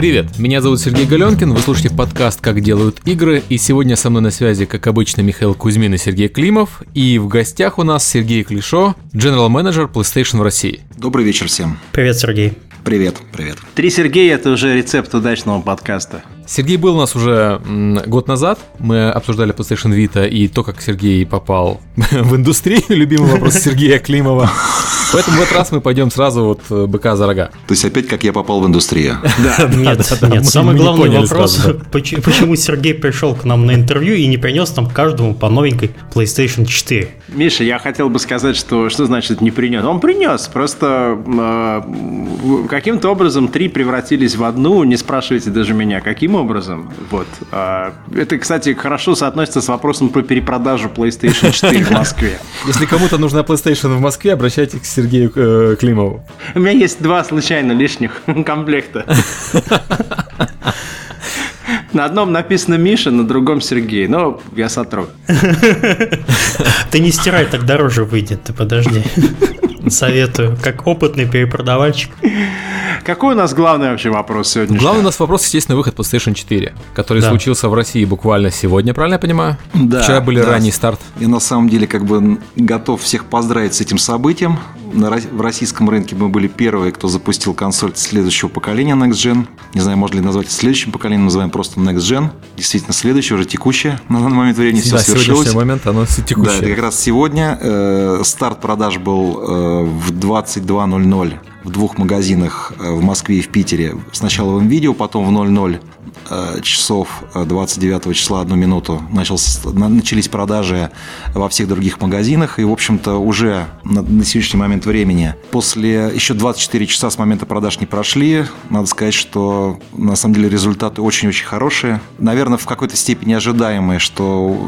Привет, меня зовут Сергей Галенкин, вы слушаете подкаст «Как делают игры», и сегодня со мной на связи, как обычно, Михаил Кузьмин и Сергей Климов, и в гостях у нас Сергей Клишо, General Manager PlayStation в России. Добрый вечер всем. Привет, Сергей. Привет, привет. Три Сергея – это уже рецепт удачного подкаста. Сергей был у нас уже год назад. Мы обсуждали PlayStation Vita и то, как Сергей попал в индустрию. Любимый вопрос Сергея Климова. Поэтому в этот раз мы пойдем сразу вот э, быка за рога. То есть опять как я попал в индустрию? Да, нет, нет. Самый главный вопрос, почему Сергей пришел к нам на интервью и не принес нам каждому по новенькой PlayStation 4? Миша, я хотел бы сказать, что что значит не принес? Он принес, просто э, каким-то образом три превратились в одну, не спрашивайте даже меня, каким образом. Вот. Э, это, кстати, хорошо соотносится с вопросом про перепродажу PlayStation 4 в Москве. Если кому-то нужна PlayStation в Москве, обращайтесь к Сергею э, Климову. У меня есть два случайно лишних комплекта. На одном написано Миша, на другом Сергей. Но я сотру. Ты не стирай, так дороже выйдет. Ты подожди. Советую, как опытный перепродавальщик. Какой у нас главный вообще вопрос сегодня? Главный у нас вопрос, естественно, выход PlayStation 4, который да. случился в России буквально сегодня, правильно я понимаю? Да. Вчера были да. ранний старт. Я на самом деле как бы готов всех поздравить с этим событием. В российском рынке мы были первые, кто запустил консоль следующего поколения Next Gen. Не знаю, можно ли назвать это следующим поколением, называем просто Next Gen. Действительно, следующее, уже текущее. На данный момент времени да, все свершилось. момент оно текущее. Да, это как раз сегодня. Э, старт продаж был э, в 22.00 в двух магазинах э, в Москве и в Питере. Сначала в видео, потом в 00 э, часов 29 э, числа, одну минуту, начался, начались продажи во всех других магазинах. И, в общем-то, уже на, на сегодняшний момент времени, после еще 24 часа с момента продаж не прошли, надо сказать, что на самом деле результаты очень-очень хорошие. Наверное, в какой-то степени ожидаемые, что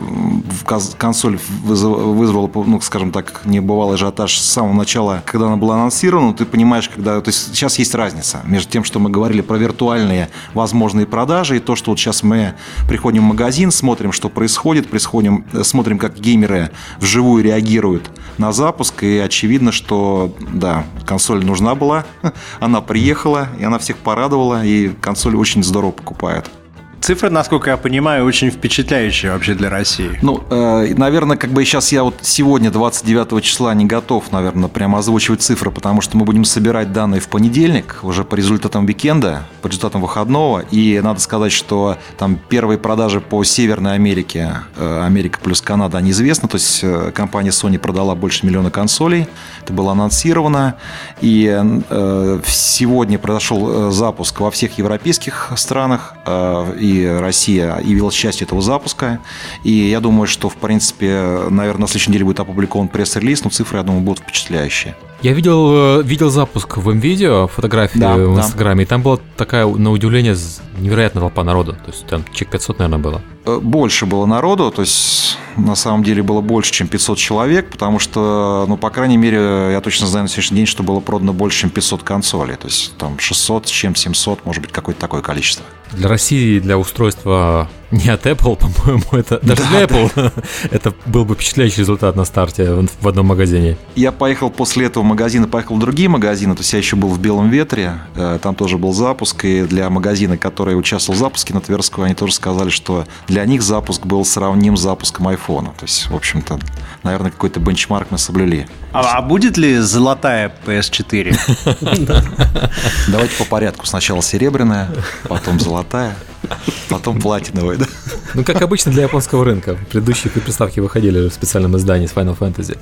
консоль вызвала, ну, скажем так, небывалый ажиотаж с самого начала, когда она была анонсирована. Ты понимаешь, понимаешь, когда... То есть сейчас есть разница между тем, что мы говорили про виртуальные возможные продажи, и то, что вот сейчас мы приходим в магазин, смотрим, что происходит, происходим, э, смотрим, как геймеры вживую реагируют на запуск, и очевидно, что, да, консоль нужна была, она приехала, и она всех порадовала, и консоль очень здорово покупает. Цифры, насколько я понимаю, очень впечатляющие вообще для России. Ну, э, наверное, как бы сейчас я вот сегодня, 29 числа, не готов, наверное, прямо озвучивать цифры, потому что мы будем собирать данные в понедельник, уже по результатам викенда, по результатам выходного. И надо сказать, что там первые продажи по Северной Америке, э, Америка плюс Канада, они известны. То есть э, компания Sony продала больше миллиона консолей. Это было анонсировано. И э, сегодня произошел э, запуск во всех европейских странах. Э, и Россия явилась частью этого запуска. И я думаю, что, в принципе, наверное, на следующей неделе будет опубликован пресс-релиз, но цифры, я думаю, будут впечатляющие. Я видел, э, видел запуск в МВидео, фотографии да, в Инстаграме, да. и там была такая, на удивление, невероятная толпа народу. То есть там чек 500, наверное, было. Э, больше было народу, то есть на самом деле было больше, чем 500 человек, потому что, ну, по крайней мере, я точно знаю на сегодняшний день, что было продано больше, чем 500 консолей. То есть там 600, чем 700, может быть, какое-то такое количество. Для России, для устройства не от Apple, по-моему, это даже да, для Apple да. это был бы впечатляющий результат на старте в одном магазине. Я поехал после этого магазина, поехал в другие магазины, то есть я еще был в Белом Ветре, э, там тоже был запуск, и для магазина, который участвовал в запуске на Тверскую, они тоже сказали, что для них запуск был сравним с запуском айфона. То есть, в общем-то, наверное, какой-то бенчмарк мы соблюли. А, а будет ли золотая PS4? Давайте по порядку. Сначала серебряная, потом золотая. Потом платиновый, да? Ну, как обычно для японского рынка. Предыдущие приставки выходили в специальном издании с Final Fantasy.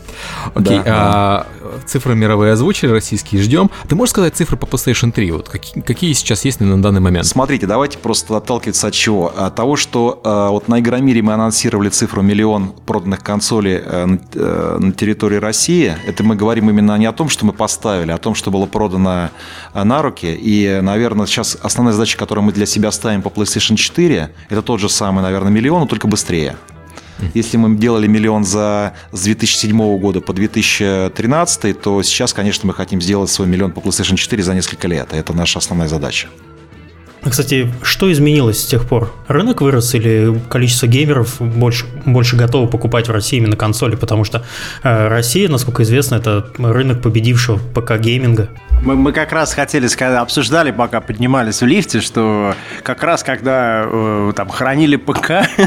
Окей, да, а, да. цифры мировые озвучили, российские ждем. Ты можешь сказать цифры по PlayStation 3? Вот какие, какие сейчас есть на данный момент? Смотрите, давайте просто отталкиваться от чего? От того, что а, вот на Игромире мы анонсировали цифру миллион проданных консолей на, а, на территории России. Это мы говорим именно не о том, что мы поставили, а о том, что было продано а, на руки. И, наверное, сейчас основная задача, которую мы для себя ставим по PlayStation 4, это тот же самый, наверное, миллион, но только быстрее. Если мы делали миллион за, с 2007 года по 2013, то сейчас, конечно, мы хотим сделать свой миллион по PlayStation 4 за несколько лет. Это наша основная задача. Кстати, что изменилось с тех пор? Рынок вырос или количество геймеров больше, больше готовы покупать в России именно консоли? Потому что э, Россия, насколько известно, это рынок победившего ПК-гейминга. Мы, мы как раз хотели сказать, обсуждали, пока поднимались в лифте, что как раз когда э, там хоронили ПК,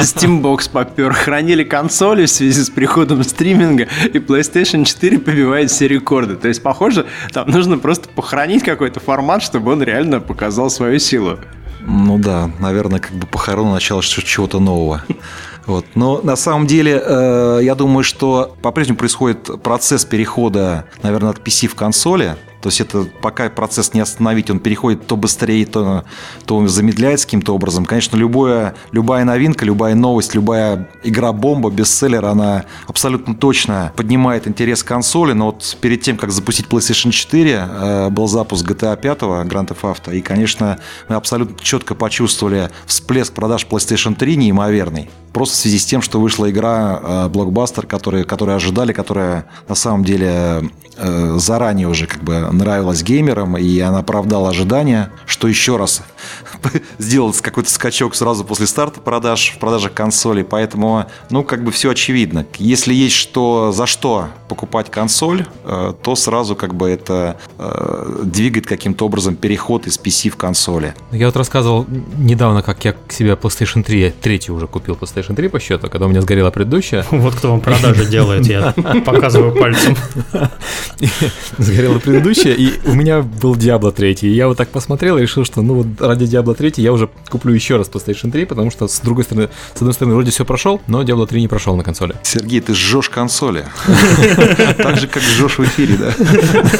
Steambox попер, хоронили консоли в связи с приходом стриминга, и PlayStation 4 побивает все рекорды. То есть, похоже, там нужно просто похоронить какой-то формат, чтобы он реально показал свою силу. Ну да, наверное, как бы похоронено начало чего-то нового. Вот. Но на самом деле, э, я думаю, что по-прежнему происходит процесс перехода, наверное, от PC в консоли. То есть это пока процесс не остановить, он переходит то быстрее, то, то замедляется каким-то образом. Конечно, любое, любая новинка, любая новость, любая игра-бомба, бестселлер, она абсолютно точно поднимает интерес к консоли. Но вот перед тем, как запустить PlayStation 4, э, был запуск GTA 5, Grand Theft Auto. И, конечно, мы абсолютно четко почувствовали всплеск продаж PlayStation 3 неимоверный. Просто в связи с тем, что вышла игра блокбастер, которую, которую ожидали, которая на самом деле заранее уже как бы нравилась геймерам, и она оправдала ожидания, что еще раз сделал какой-то скачок сразу после старта продаж в продажах консолей. Поэтому, ну, как бы все очевидно. Если есть что за что покупать консоль, э, то сразу как бы это э, двигает каким-то образом переход из PC в консоли. Я вот рассказывал недавно, как я к себе PlayStation 3, третий уже купил PlayStation 3 по счету, когда у меня сгорела предыдущая. Вот кто вам продажи делает, я показываю пальцем. Сгорела предыдущая, и у меня был Diablo 3. И я вот так посмотрел и решил, что ну вот ради Diablo 3 я уже куплю еще раз PlayStation 3, потому что с другой стороны, с одной стороны, вроде все прошел, но Diablo 3 не прошел на консоли. Сергей, ты жжешь консоли. Так же, как жжешь в эфире, да?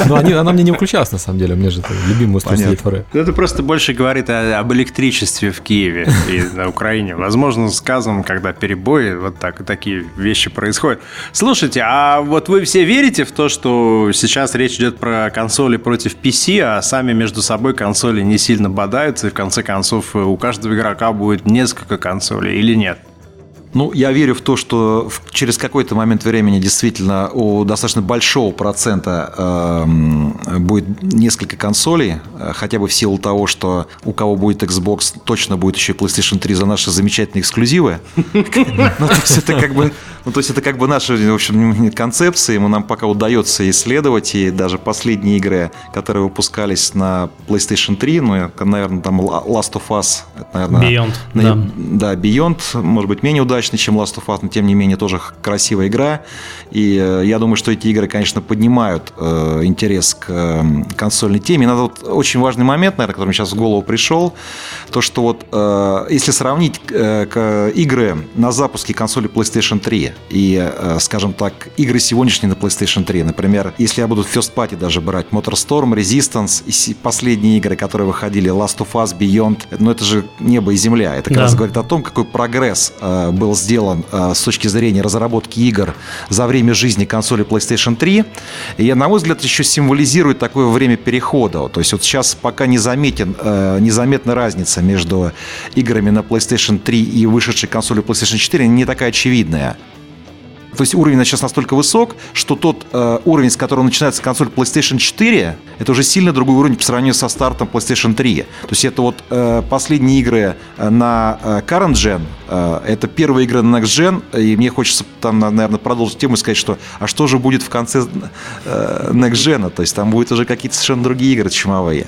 Ну, она мне не включалась, на самом деле. У меня же любимый устройство детворы. Ну, это просто больше говорит об электричестве в Киеве и на Украине. Возможно, с газом, когда перебои, вот так, такие вещи происходят. Слушайте, а вот вы все верите в то, что сейчас речь идет про консоли против PC, а сами между собой консоли не сильно бодаются, и в конце концов у каждого игрока будет несколько консолей или нет? Ну, я верю в то, что через какой-то момент времени действительно у достаточно большого процента э, будет несколько консолей, э, хотя бы в силу того, что у кого будет Xbox, точно будет еще PlayStation 3 за наши замечательные эксклюзивы. Ну, то есть это как бы ну, то есть это как бы наши, в общем, концепции, ему нам пока удается исследовать, и даже последние игры, которые выпускались на PlayStation 3, ну, наверное, там Last of Us, это, наверное... Beyond, да. Да, Beyond, может быть, менее удачный, чем Last of Us, но тем не менее тоже красивая игра, и э, я думаю, что эти игры, конечно, поднимают э, интерес к э, консольной теме. И надо вот очень важный момент, наверное, который мне сейчас в голову пришел, то, что вот э, если сравнить э, игры на запуске консоли PlayStation 3 и, э, скажем так, игры сегодняшние на PlayStation 3. Например, если я буду First Party даже брать, MotorStorm, Resistance и последние игры, которые выходили, Last of Us, Beyond, ну это же небо и земля. Это как да. раз говорит о том, какой прогресс э, был сделан э, с точки зрения разработки игр за время жизни консоли PlayStation 3. И, на мой взгляд, еще символизирует такое время перехода. То есть вот сейчас пока не заметен, незаметна разница между играми на PlayStation 3 и вышедшей консолью PlayStation 4 не такая очевидная. То есть уровень сейчас настолько высок, что тот э, уровень, с которого начинается консоль PlayStation 4, это уже сильно другой уровень по сравнению со стартом PlayStation 3. То есть это вот э, последние игры э, на э, current gen, э, это первые игры на next gen, и мне хочется там, наверное, продолжить тему и сказать, что а что же будет в конце э, next gen? То есть там будут уже какие-то совершенно другие игры чумовые.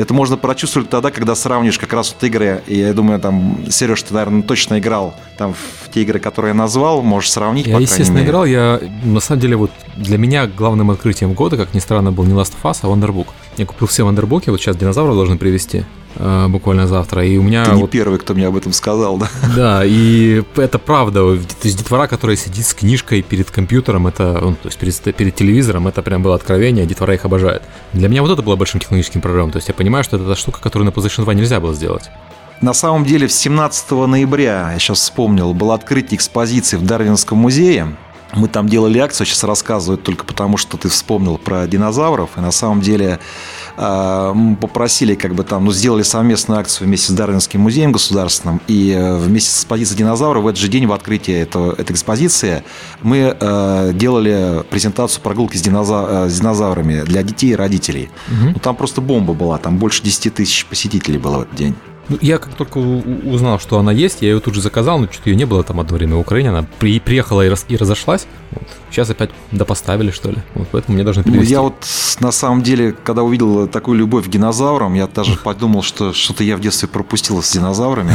Это можно прочувствовать тогда, когда сравнишь как раз вот игры, и я думаю, там, Сереж, ты, наверное, точно играл там в те игры, которые я назвал, можешь сравнить, я, естественно, мере. играл. Я, на самом деле, вот для меня главным открытием года, как ни странно, был не Last of Us, а Wonderbook. Я купил все Wonderbook, вот сейчас динозавров должны привезти э, буквально завтра. И у меня Ты не вот... первый, кто мне об этом сказал, да? Да, и это правда. То есть детвора, которая сидит с книжкой перед компьютером, это, ну, то есть перед, перед телевизором, это прям было откровение, детвора их обожает. Для меня вот это было большим технологическим прорывом. То есть я понимаю, что это та штука, которую на PlayStation 2 нельзя было сделать. На самом деле, 17 ноября, я сейчас вспомнил, было открытие экспозиции в Дарвинском музее. Мы там делали акцию, сейчас рассказываю только потому, что ты вспомнил про динозавров. И на самом деле э, мы попросили, как бы там, ну, сделали совместную акцию вместе с Дарвинским музеем государственным. И э, вместе с экспозицией динозавров в этот же день в открытии этого, этой экспозиции мы э, делали презентацию прогулки с, динозав... с динозаврами для детей и родителей. Угу. Ну, там просто бомба была, там больше 10 тысяч посетителей было в этот день. Ну, я как только узнал, что она есть, я ее тут же заказал, но что-то ее не было там одно время в Украине. Она при, приехала и, раз, и разошлась. Вот. Сейчас опять допоставили, что ли. Вот поэтому мне должны перевести. Ну, я вот на самом деле, когда увидел такую любовь к динозаврам, я даже подумал, что что-то я в детстве пропустил с динозаврами.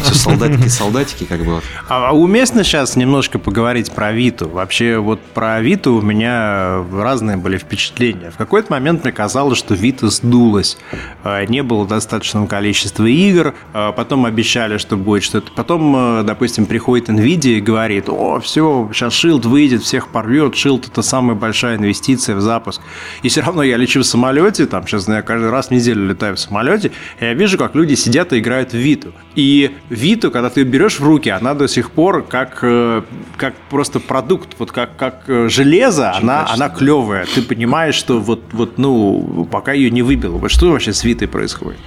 Все солдатики, солдатики, как бы. А, а уместно сейчас немножко поговорить про Виту? Вообще, вот про Виту у меня разные были впечатления. В какой-то момент мне казалось, что Вита сдулась. А, не было достаточного количества игр. А, потом обещали, что будет что-то. Потом, допустим, приходит NVIDIA и говорит, о, все, сейчас Shield выйдет, всех порвет. Shield это самая большая инвестиция в запуск. И все равно я лечу в самолете, там сейчас я каждый раз в неделю летаю в самолете, и я вижу, как люди сидят и играют в Виту. И Виту, когда ты берешь в руки, она до сих пор как, э, как просто продукт, вот как, как э, железо, она, она клевая. Ты понимаешь, что вот, вот, ну, пока ее не выбило. Вот что вообще с Витой происходит?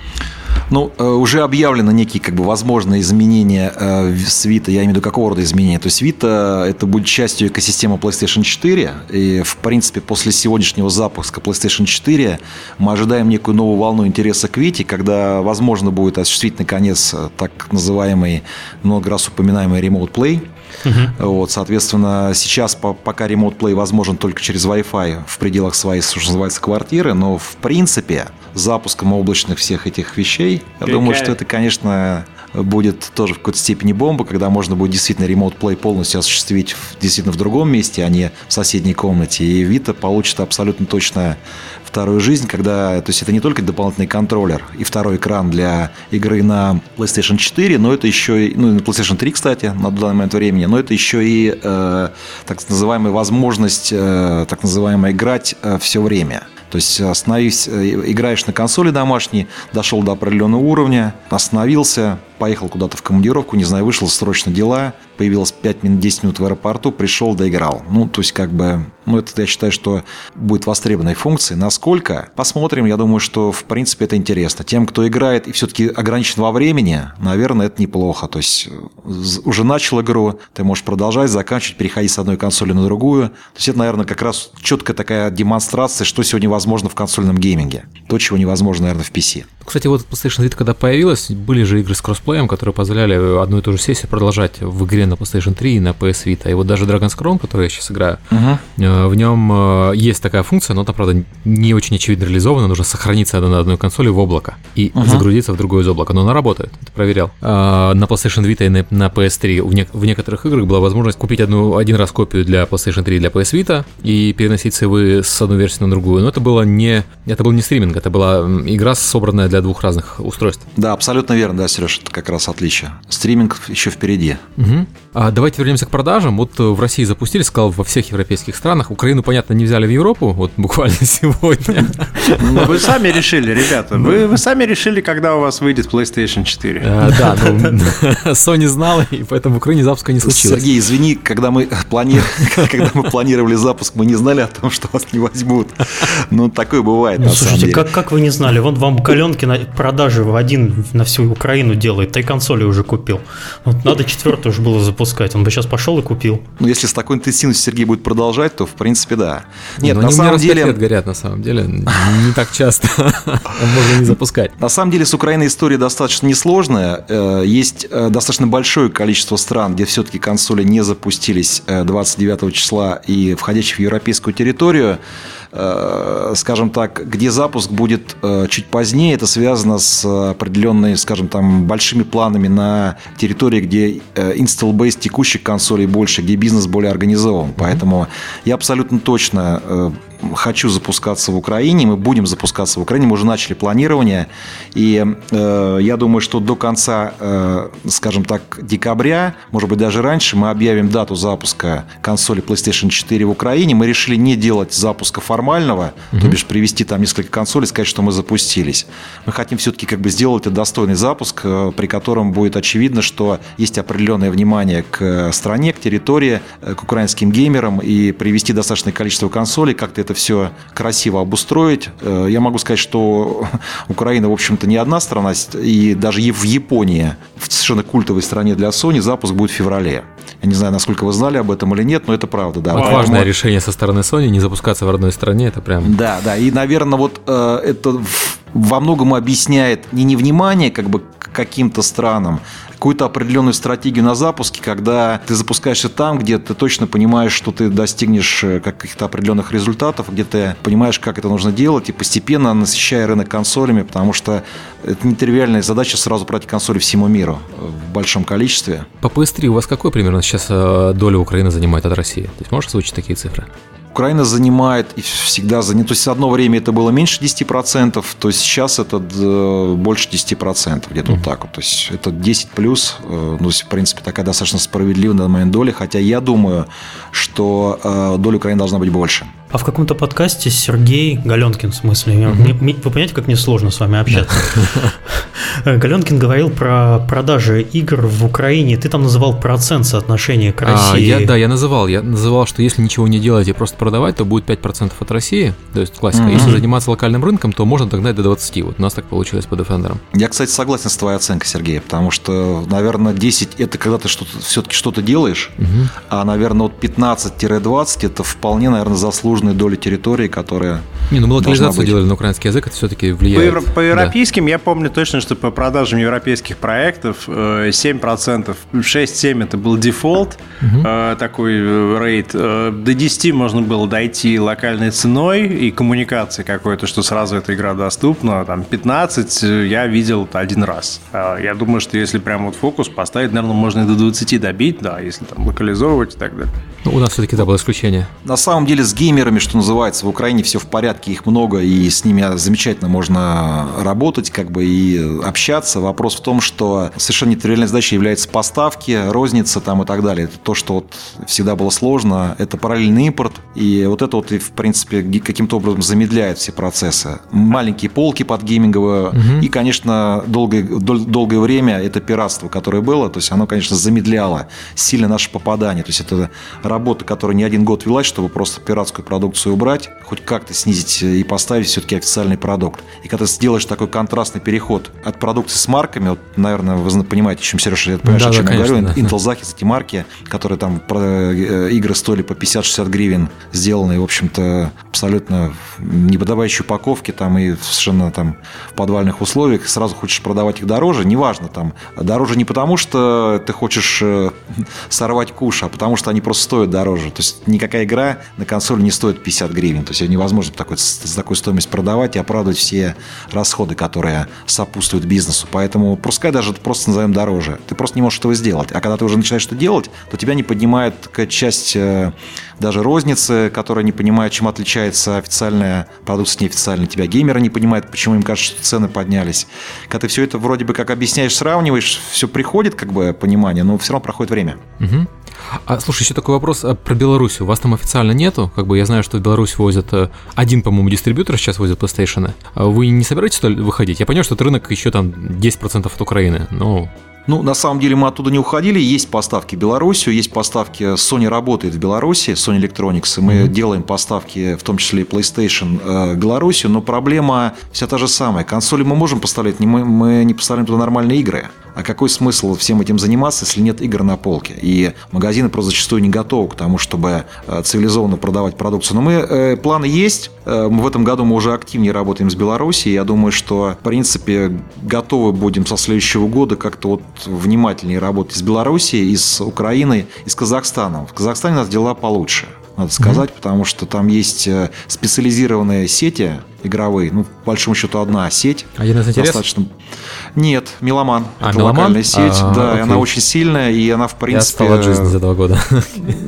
Ну, э, уже объявлено некие как бы возможные изменения э, свита, я имею в виду какого рода изменения. То есть свита это будет частью экосистемы PlayStation 4, и в принципе после сегодняшнего запуска PlayStation 4 мы ожидаем некую новую волну интереса к Вите, когда возможно будет осуществить наконец так называемый много раз упоминаемый Remote Play, Угу. Вот, соответственно, сейчас пока Remote Play возможен только через Wi-Fi в пределах своей, что называется, квартиры, но в принципе запуском облачных всех этих вещей, я думаю, что это, конечно, будет тоже в какой-то степени бомба, когда можно будет действительно Play полностью осуществить в, действительно в другом месте, а не в соседней комнате. И Vita получит абсолютно точно вторую жизнь, когда, то есть это не только дополнительный контроллер и второй экран для игры на PlayStation 4, но это еще и, ну, на PlayStation 3, кстати, на данный момент времени, но это еще и э, так называемая возможность, э, так называемая играть э, все время. То есть остановись, э, играешь на консоли домашней, дошел до определенного уровня, остановился, поехал куда-то в командировку, не знаю, вышел срочно дела, появилось 5 минут, 10 минут в аэропорту, пришел, доиграл. Ну, то есть, как бы, ну, это, я считаю, что будет востребованной функцией. Насколько? Посмотрим. Я думаю, что, в принципе, это интересно. Тем, кто играет и все-таки ограничен во времени, наверное, это неплохо. То есть, уже начал игру, ты можешь продолжать, заканчивать, переходить с одной консоли на другую. То есть, это, наверное, как раз четкая такая демонстрация, что сегодня возможно в консольном гейминге. То, чего невозможно, наверное, в PC. Кстати, вот PlayStation Vita, когда появилась, были же игры с кроссплеем, которые позволяли одну и ту же сессию продолжать в игре на PlayStation 3 и на PS Vita. И вот даже Dragon's Crown, который я сейчас играю, uh-huh. В нем э, есть такая функция, но там, правда, не очень очевидно реализована. Нужно сохраниться на одной консоли в облако и uh-huh. загрузиться в другое из облака. Но она работает, это проверял. А, на PlayStation Vita и на PS3 в, не- в некоторых играх была возможность купить одну, один раз копию для PlayStation 3 и для PS Vita и переносить сейвы с одной версии на другую. Но это было не, это был не стриминг, это была игра, собранная для двух разных устройств. Да, абсолютно верно, да, Сереж, это как раз отличие. Стриминг еще впереди. Угу. А давайте вернемся к продажам. Вот э, в России запустили, сказал, во всех европейских странах. Украину, понятно, не взяли в Европу, вот буквально сегодня. Ну, вы сами решили, ребята. Вы, вы сами решили, когда у вас выйдет PlayStation 4. А, да, ну, Sony знала, и поэтому в Украине запуска не случилось. Сергей, извини, когда мы, плани... когда мы планировали запуск, мы не знали о том, что вас не возьмут. Ну, такое бывает, ну, на слушайте, самом деле. Как, как вы не знали? Вон вам коленки на продажи в один на всю Украину делает. Три консоли уже купил. Вот надо четвертую уже было запускать. Он бы сейчас пошел и купил. Ну, если с такой интенсивностью Сергей будет продолжать, то в принципе да. Нет, Но ну, на самом деле... лет горят, на самом деле. Не так часто. Можно не запускать. На самом деле с Украиной история достаточно несложная. Э, есть э, достаточно большое количество стран, где все-таки консоли не запустились 29 э, числа и входящие в европейскую территорию. Э, скажем так, где запуск будет э, чуть позднее, это связано с определенными, скажем, там, большими планами на территории, где э, install base текущих консолей больше, где бизнес более организован. Поэтому я абсолютно точно хочу запускаться в Украине, мы будем запускаться в Украине, мы уже начали планирование, и э, я думаю, что до конца, э, скажем так, декабря, может быть даже раньше, мы объявим дату запуска консоли PlayStation 4 в Украине. Мы решили не делать запуска формального, угу. то бишь привести там несколько консолей, сказать, что мы запустились. Мы хотим все-таки как бы сделать достойный запуск, э, при котором будет очевидно, что есть определенное внимание к стране, к территории, э, к украинским геймерам и привести достаточное количество консолей, как-то это все красиво обустроить. Э, я могу сказать, что Украина, в общем-то, не одна страна, и даже в Японии, в совершенно культовой стране для Sony, запуск будет в феврале. Я не знаю, насколько вы знали об этом или нет, но это правда, да. Важное Поэтому... решение со стороны Sony не запускаться в родной стране, это прям... Да, да, и, наверное, вот э, это во многом объясняет не невнимание как бы к каким-то странам, какую-то определенную стратегию на запуске, когда ты запускаешься там, где ты точно понимаешь, что ты достигнешь э, каких-то определенных результатов, где ты понимаешь, как это нужно делать, и постепенно насыщая рынок консолями, потому что это нетривиальная задача сразу пройти консоли всему миру в большом количестве. По PS3 у вас какой примерно сейчас э, доля Украины занимает от России? То есть можешь озвучить такие цифры? Украина занимает и всегда занимает. То есть одно время это было меньше 10%, то есть сейчас это э, больше 10%, где-то mm-hmm. вот так вот. То есть это 10 плюс, э, ну, в принципе, такая достаточно справедливая на момент доля, хотя я думаю, что э, доля Украины должна быть больше. А в каком-то подкасте Сергей Галенкин, в смысле, mm-hmm. вы понимаете, как мне сложно с вами общаться? Галенкин говорил про продажи игр в Украине. Ты там называл процент соотношения к а, России. А, я, да, я называл. Я называл, что если ничего не делать и просто продавать, то будет 5% от России. То есть классика. Mm-hmm. Если заниматься локальным рынком, то можно догнать до 20. Вот у нас так получилось по Defender. Я, кстати, согласен с твоей оценкой, Сергей, потому что, наверное, 10 это когда ты что-то все-таки что-то делаешь, mm-hmm. а, наверное, вот 15-20 это вполне, наверное, заслуженная доля территории, которая не, ну мы локализацию делали на украинский язык, это все-таки влияет. По, евро, по европейским да. я помню точно, что по продажам европейских проектов 7%, э, 6-7 это был дефолт, угу. такой э, рейд. До 10 можно было дойти локальной ценой и коммуникацией какой-то, что сразу эта игра доступна. Там 15 я видел один раз. Я думаю, что если прям вот фокус поставить, наверное, можно и до 20 добить, да, если там локализовывать и так далее. Ну, у нас все-таки, да, было исключение. На самом деле с геймерами, что называется, в Украине все в порядке порядке, их много, и с ними замечательно можно работать, как бы и общаться. Вопрос в том, что совершенно нетривиальной задачей является поставки, розница там и так далее. Это то, что вот всегда было сложно. Это параллельный импорт, и вот это вот, в принципе, каким-то образом замедляет все процессы. Маленькие полки под гейминговые, угу. и, конечно, долгое, дол- долгое время это пиратство, которое было, то есть оно, конечно, замедляло сильно наше попадание. То есть это работа, которая не один год велась, чтобы просто пиратскую продукцию убрать, хоть как-то снизить выпустить и поставить все-таки официальный продукт. И когда ты сделаешь такой контрастный переход от продукции с марками, вот, наверное, вы понимаете, о чем Сережа, я понимаю, да, о чем да, я говорю, да. Intel Zachis, эти марки, которые там э, игры стоили по 50-60 гривен, сделанные, в общем-то, абсолютно неподобающей упаковки, там и совершенно там в подвальных условиях, сразу хочешь продавать их дороже, неважно, там, дороже не потому, что ты хочешь э, сорвать куш, а потому что они просто стоят дороже. То есть никакая игра на консоли не стоит 50 гривен. То есть невозможно такой за такую стоимость продавать и оправдывать все расходы, которые сопутствуют бизнесу. Поэтому пускай даже просто назовем дороже. Ты просто не можешь этого сделать. А когда ты уже начинаешь это делать, то тебя не поднимает часть э, даже розницы, которая не понимает, чем отличается официальная продукция от неофициальной. Тебя геймеры не понимают, почему им кажется, что цены поднялись. Когда ты все это вроде бы как объясняешь, сравниваешь, все приходит как бы понимание, но все равно проходит время. Угу. А слушай, еще такой вопрос а про Беларусь. У вас там официально нету? Как бы я знаю, что в Беларусь возят э, один, по-моему, дистрибьютор сейчас возит PlayStation. А вы не собираетесь туда выходить? Я понимаю, что рынок еще там 10% от Украины, но ну, на самом деле мы оттуда не уходили. Есть поставки в Белоруссию, есть поставки. Sony работает в Беларуси, Sony Electronics. И мы mm-hmm. делаем поставки, в том числе и PlayStation, э, в Белоруссию. Но проблема вся та же самая. Консоли мы можем поставлять, мы, мы не поставляем туда нормальные игры. А какой смысл всем этим заниматься, если нет игр на полке? И магазины просто зачастую не готовы к тому, чтобы э, цивилизованно продавать продукцию. Но мы, э, планы есть. Э, в этом году мы уже активнее работаем с Беларусью. Я думаю, что, в принципе, готовы будем со следующего года как-то вот внимательнее работать с Белоруссией, и с Украиной, и с Казахстаном. В Казахстане у нас дела получше надо сказать, mm-hmm. потому что там есть э, специализированные сети игровые, ну, по большому счету, одна сеть. Один из достаточно... Нет, Меломан. А, это Меломан? локальная сеть, а, да, окей. и она очень сильная, и она, в принципе... Я от жизни за два года.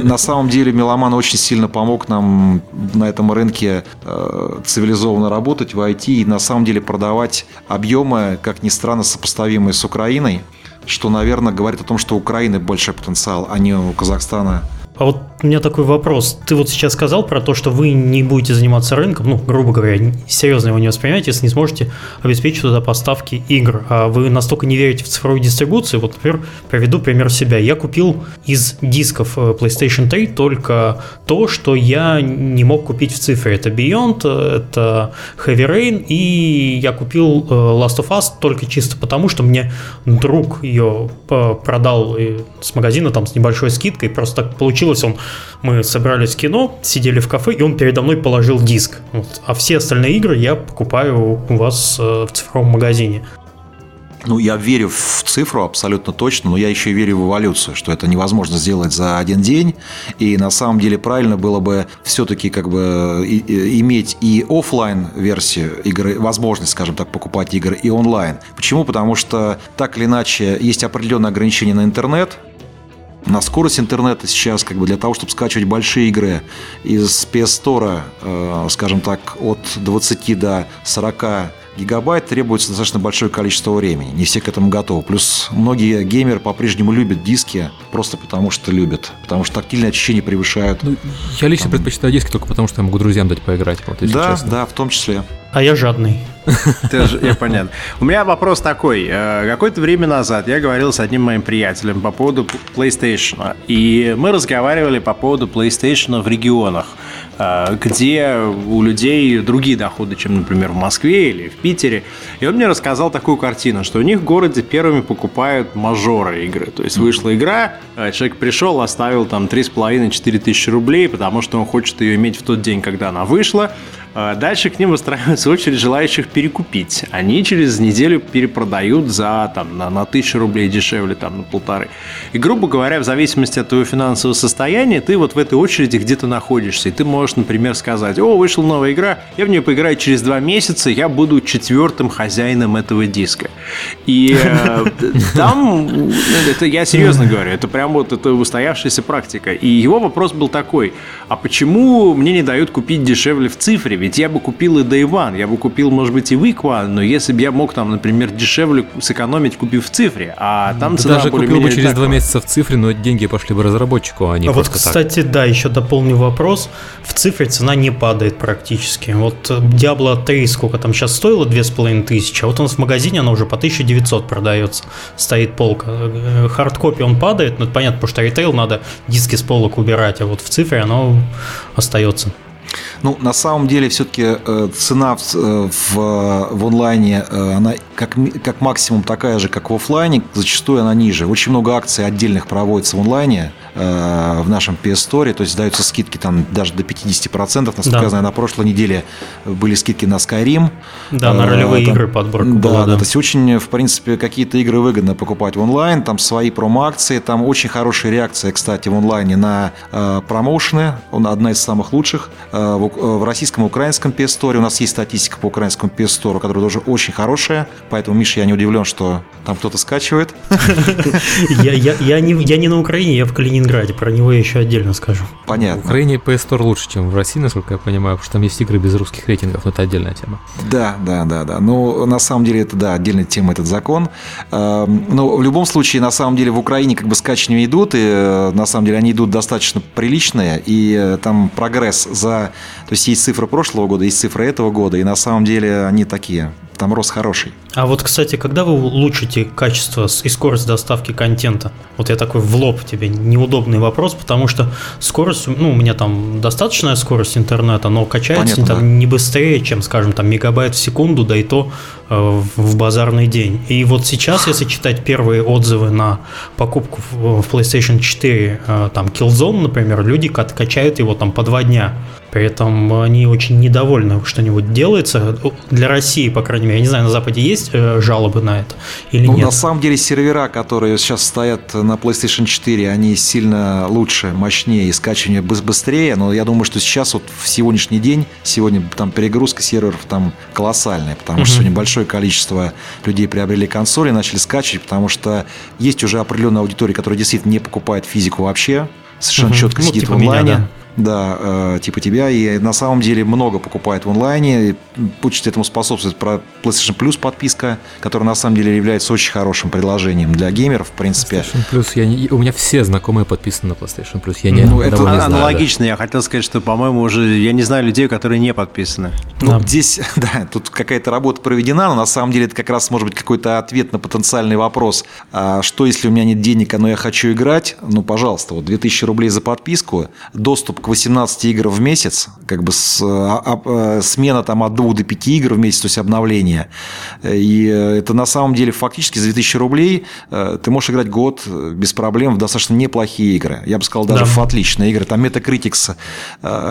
На самом деле, Меломан очень сильно помог нам на этом рынке э, цивилизованно работать в IT и, на самом деле, продавать объемы, как ни странно, сопоставимые с Украиной, что, наверное, говорит о том, что у Украины большой потенциал, а не у Казахстана а вот у меня такой вопрос. Ты вот сейчас сказал про то, что вы не будете заниматься рынком, ну, грубо говоря, серьезно его не воспринимаете, если не сможете обеспечить туда поставки игр. А вы настолько не верите в цифровую дистрибуцию. Вот, например, приведу пример себя. Я купил из дисков э, PlayStation 3 только то, что я не мог купить в цифре. Это Beyond, это Heavy Rain, и я купил э, Last of Us только чисто потому, что мне друг ее э, продал с магазина там с небольшой скидкой. Просто так получилось получилось, он, мы собрались в кино, сидели в кафе, и он передо мной положил диск. Вот. А все остальные игры я покупаю у вас э, в цифровом магазине. Ну, я верю в цифру абсолютно точно, но я еще верю в эволюцию, что это невозможно сделать за один день. И на самом деле правильно было бы все-таки как бы иметь и офлайн версию игры, возможность, скажем так, покупать игры и онлайн. Почему? Потому что так или иначе есть определенные ограничения на интернет, на скорость интернета сейчас, как бы для того, чтобы скачивать большие игры из PS Store, э, скажем так, от 20 до 40 гигабайт требуется достаточно большое количество времени. Не все к этому готовы. Плюс многие геймеры по-прежнему любят диски просто потому, что любят. Потому что тактильные ощущения превышают. Ну, я лично там... предпочитаю диски только потому, что я могу друзьям дать поиграть. Вот, да, честно. да, в том числе. А я жадный. Я понятно. У меня вопрос такой. Э, какое-то время назад я говорил с одним моим приятелем по поводу PlayStation. И мы разговаривали по поводу PlayStation в регионах, э, где у людей другие доходы, чем, например, в Москве или в Питере. И он мне рассказал такую картину, что у них в городе первыми покупают мажоры игры. То есть вышла игра, э, человек пришел, оставил там 3,5-4 тысячи рублей, потому что он хочет ее иметь в тот день, когда она вышла. Дальше к ним выстраивается очередь желающих перекупить. Они через неделю перепродают за там, на, на тысячу рублей дешевле, там, на полторы. И, грубо говоря, в зависимости от твоего финансового состояния, ты вот в этой очереди где-то находишься. И ты можешь, например, сказать, о, вышла новая игра, я в нее поиграю через два месяца, я буду четвертым хозяином этого диска. И э, там, это я серьезно говорю, это прям вот это устоявшаяся практика. И его вопрос был такой, а почему мне не дают купить дешевле в цифре? Ведь я бы купил и Day One, я бы купил, может быть, и Week One, но если бы я мог там, например, дешевле сэкономить, купив в цифре, а там Ты цена даже купил бы через два месяца в цифре, но деньги пошли бы разработчику, а не а вот, кстати, так. да, еще дополню вопрос. В цифре цена не падает практически. Вот Diablo 3 сколько там сейчас стоило? тысячи, а вот у нас в магазине она уже по 1900 продается. Стоит полка. Хардкопи он падает, ну это понятно, потому что ритейл надо диски с полок убирать, а вот в цифре оно остается. Ну, на самом деле, все-таки э, цена в, э, в, в онлайне, э, она как, как максимум такая же, как в офлайне, зачастую она ниже. Очень много акций отдельных проводится в онлайне, в нашем PS Store, то есть даются скидки там даже до 50%. Насколько да. я знаю, на прошлой неделе были скидки на Skyrim. Да, на ролевые там, игры подборка да, была, да. да. То есть очень, в принципе, какие-то игры выгодно покупать в онлайн, там свои промо-акции, там очень хорошая реакция, кстати, в онлайне на промоушены, одна из самых лучших. В, в российском и украинском PS Store у нас есть статистика по украинскому PS Store, которая тоже очень хорошая, поэтому, Миша, я не удивлен, что там кто-то скачивает. Я не на Украине, я в Калининграде, про него я еще отдельно скажу. Понятно. В Украине PS Store лучше, чем в России, насколько я понимаю, потому что там есть игры без русских рейтингов, но это отдельная тема. Да, да, да, да. Ну, на самом деле, это, да, отдельная тема, этот закон. Эм, но в любом случае, на самом деле, в Украине как бы скачивания идут, и э, на самом деле они идут достаточно приличные, и э, там прогресс за... То есть есть цифры прошлого года, есть цифры этого года, и на самом деле они такие там рост хороший. А вот, кстати, когда вы улучшите качество и скорость доставки контента? Вот я такой в лоб тебе неудобный вопрос, потому что скорость, ну, у меня там достаточная скорость интернета, но качается Понятно, там да. не быстрее, чем, скажем, там мегабайт в секунду, да и то э, в базарный день. И вот сейчас, если читать первые отзывы на покупку в, в PlayStation 4, э, там Killzone, например, люди качают его там по два дня. При этом они очень недовольны, что-нибудь делается. Для России, по крайней мере, я не знаю, на Западе есть э, жалобы на это или ну, нет? На самом деле сервера, которые сейчас стоят на PlayStation 4, они сильно лучше, мощнее и скачивание быстрее, но я думаю, что сейчас вот в сегодняшний день, сегодня там перегрузка серверов там колоссальная, потому что сегодня большое количество людей приобрели консоли, начали скачивать, потому что есть уже определенная аудитория, которая действительно не покупает физику вообще, совершенно угу. четко ну, сидит типа в онлайне. Меня, да да, э, типа тебя, и на самом деле много покупает в онлайне, будет этому способствует про PlayStation Plus подписка, которая на самом деле является очень хорошим предложением для геймеров, в принципе. PlayStation Plus, я не, у меня все знакомые подписаны на PlayStation Plus, я не, ну, это не аналогично, знаю, да. я хотел сказать, что, по-моему, уже, я не знаю людей, которые не подписаны. Ну, да. здесь, да, тут какая-то работа проведена, но на самом деле это как раз может быть какой-то ответ на потенциальный вопрос, а что если у меня нет денег, но я хочу играть, ну, пожалуйста, вот 2000 рублей за подписку, доступ к 18 игр в месяц, как бы с, а, а, смена там от 2 до 5 игр в месяц, то есть обновление. И это на самом деле фактически за 2000 рублей ты можешь играть год без проблем в достаточно неплохие игры. Я бы сказал, даже да. в отличные игры. Там Metacritics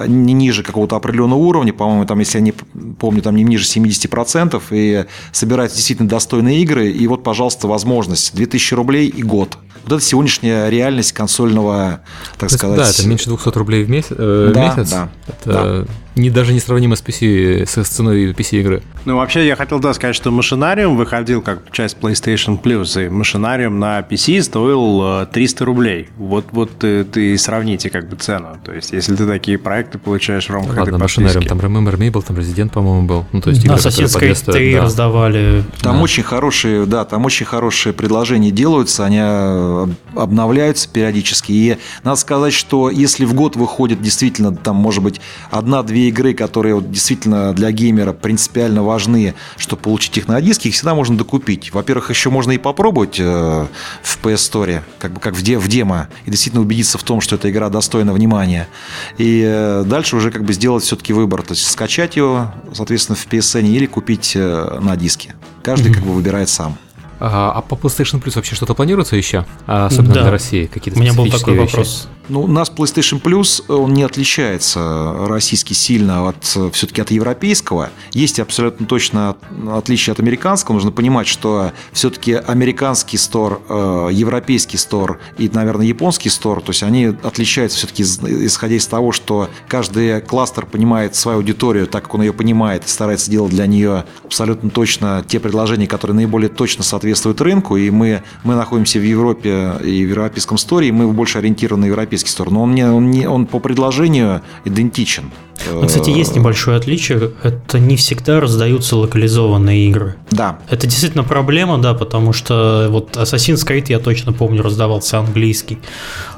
не ниже какого-то определенного уровня, по-моему, там, если я не помню, там не ниже 70%, и собираются действительно достойные игры, и вот, пожалуйста, возможность 2000 рублей и год. Вот это сегодняшняя реальность консольного, так сказать... Да, это меньше 200 рублей в месяц. Э, да, месяц. Да, это да не, даже не сравнимо с PC, с ценой PC-игры. Ну, вообще, я хотел да, сказать, что Машинариум выходил как часть PlayStation Plus, и Машинариум на PC стоил 300 э, рублей. Вот, вот ты, ты сравните как бы цену. То есть, если ты такие проекты получаешь в рамках Ладно, этой Машинариум, там Remember Me был, там Resident, по-моему, был. Ну, то есть, игры, Assassin's Creed 3 да. раздавали. Там да. очень хорошие, да, там очень хорошие предложения делаются, они э, обновляются периодически. И надо сказать, что если в год выходит действительно, там, может быть, одна-две игры, которые вот действительно для геймера принципиально важны, чтобы получить их на диске, их всегда можно докупить. Во-первых, еще можно и попробовать э, в PS Store, как бы как в, де в демо, и действительно убедиться в том, что эта игра достойна внимания. И э, дальше уже как бы сделать все-таки выбор, то есть скачать его, соответственно, в PSN или купить э, на диске. Каждый mm-hmm. как бы выбирает сам. А, по PlayStation Plus вообще что-то планируется еще? Особенно да. для России? Какие-то У меня был такой вещи? вопрос. Ну, у нас PlayStation Plus, он не отличается российский сильно от все-таки от европейского. Есть абсолютно точно отличие от американского. Нужно понимать, что все-таки американский стор, э, европейский стор и, наверное, японский стор, то есть они отличаются все-таки исходя из того, что каждый кластер понимает свою аудиторию так, как он ее понимает, и старается делать для нее абсолютно точно те предложения, которые наиболее точно соответствуют рынку. И мы, мы находимся в Европе и в европейском сторе, и мы больше ориентированы на европейский европейский стор, но он, не, он, не, он по предложению идентичен. Ну, кстати, есть небольшое отличие. Это не всегда раздаются локализованные игры. Да. Это действительно проблема, да, потому что вот Assassin's Creed, я точно помню, раздавался английский.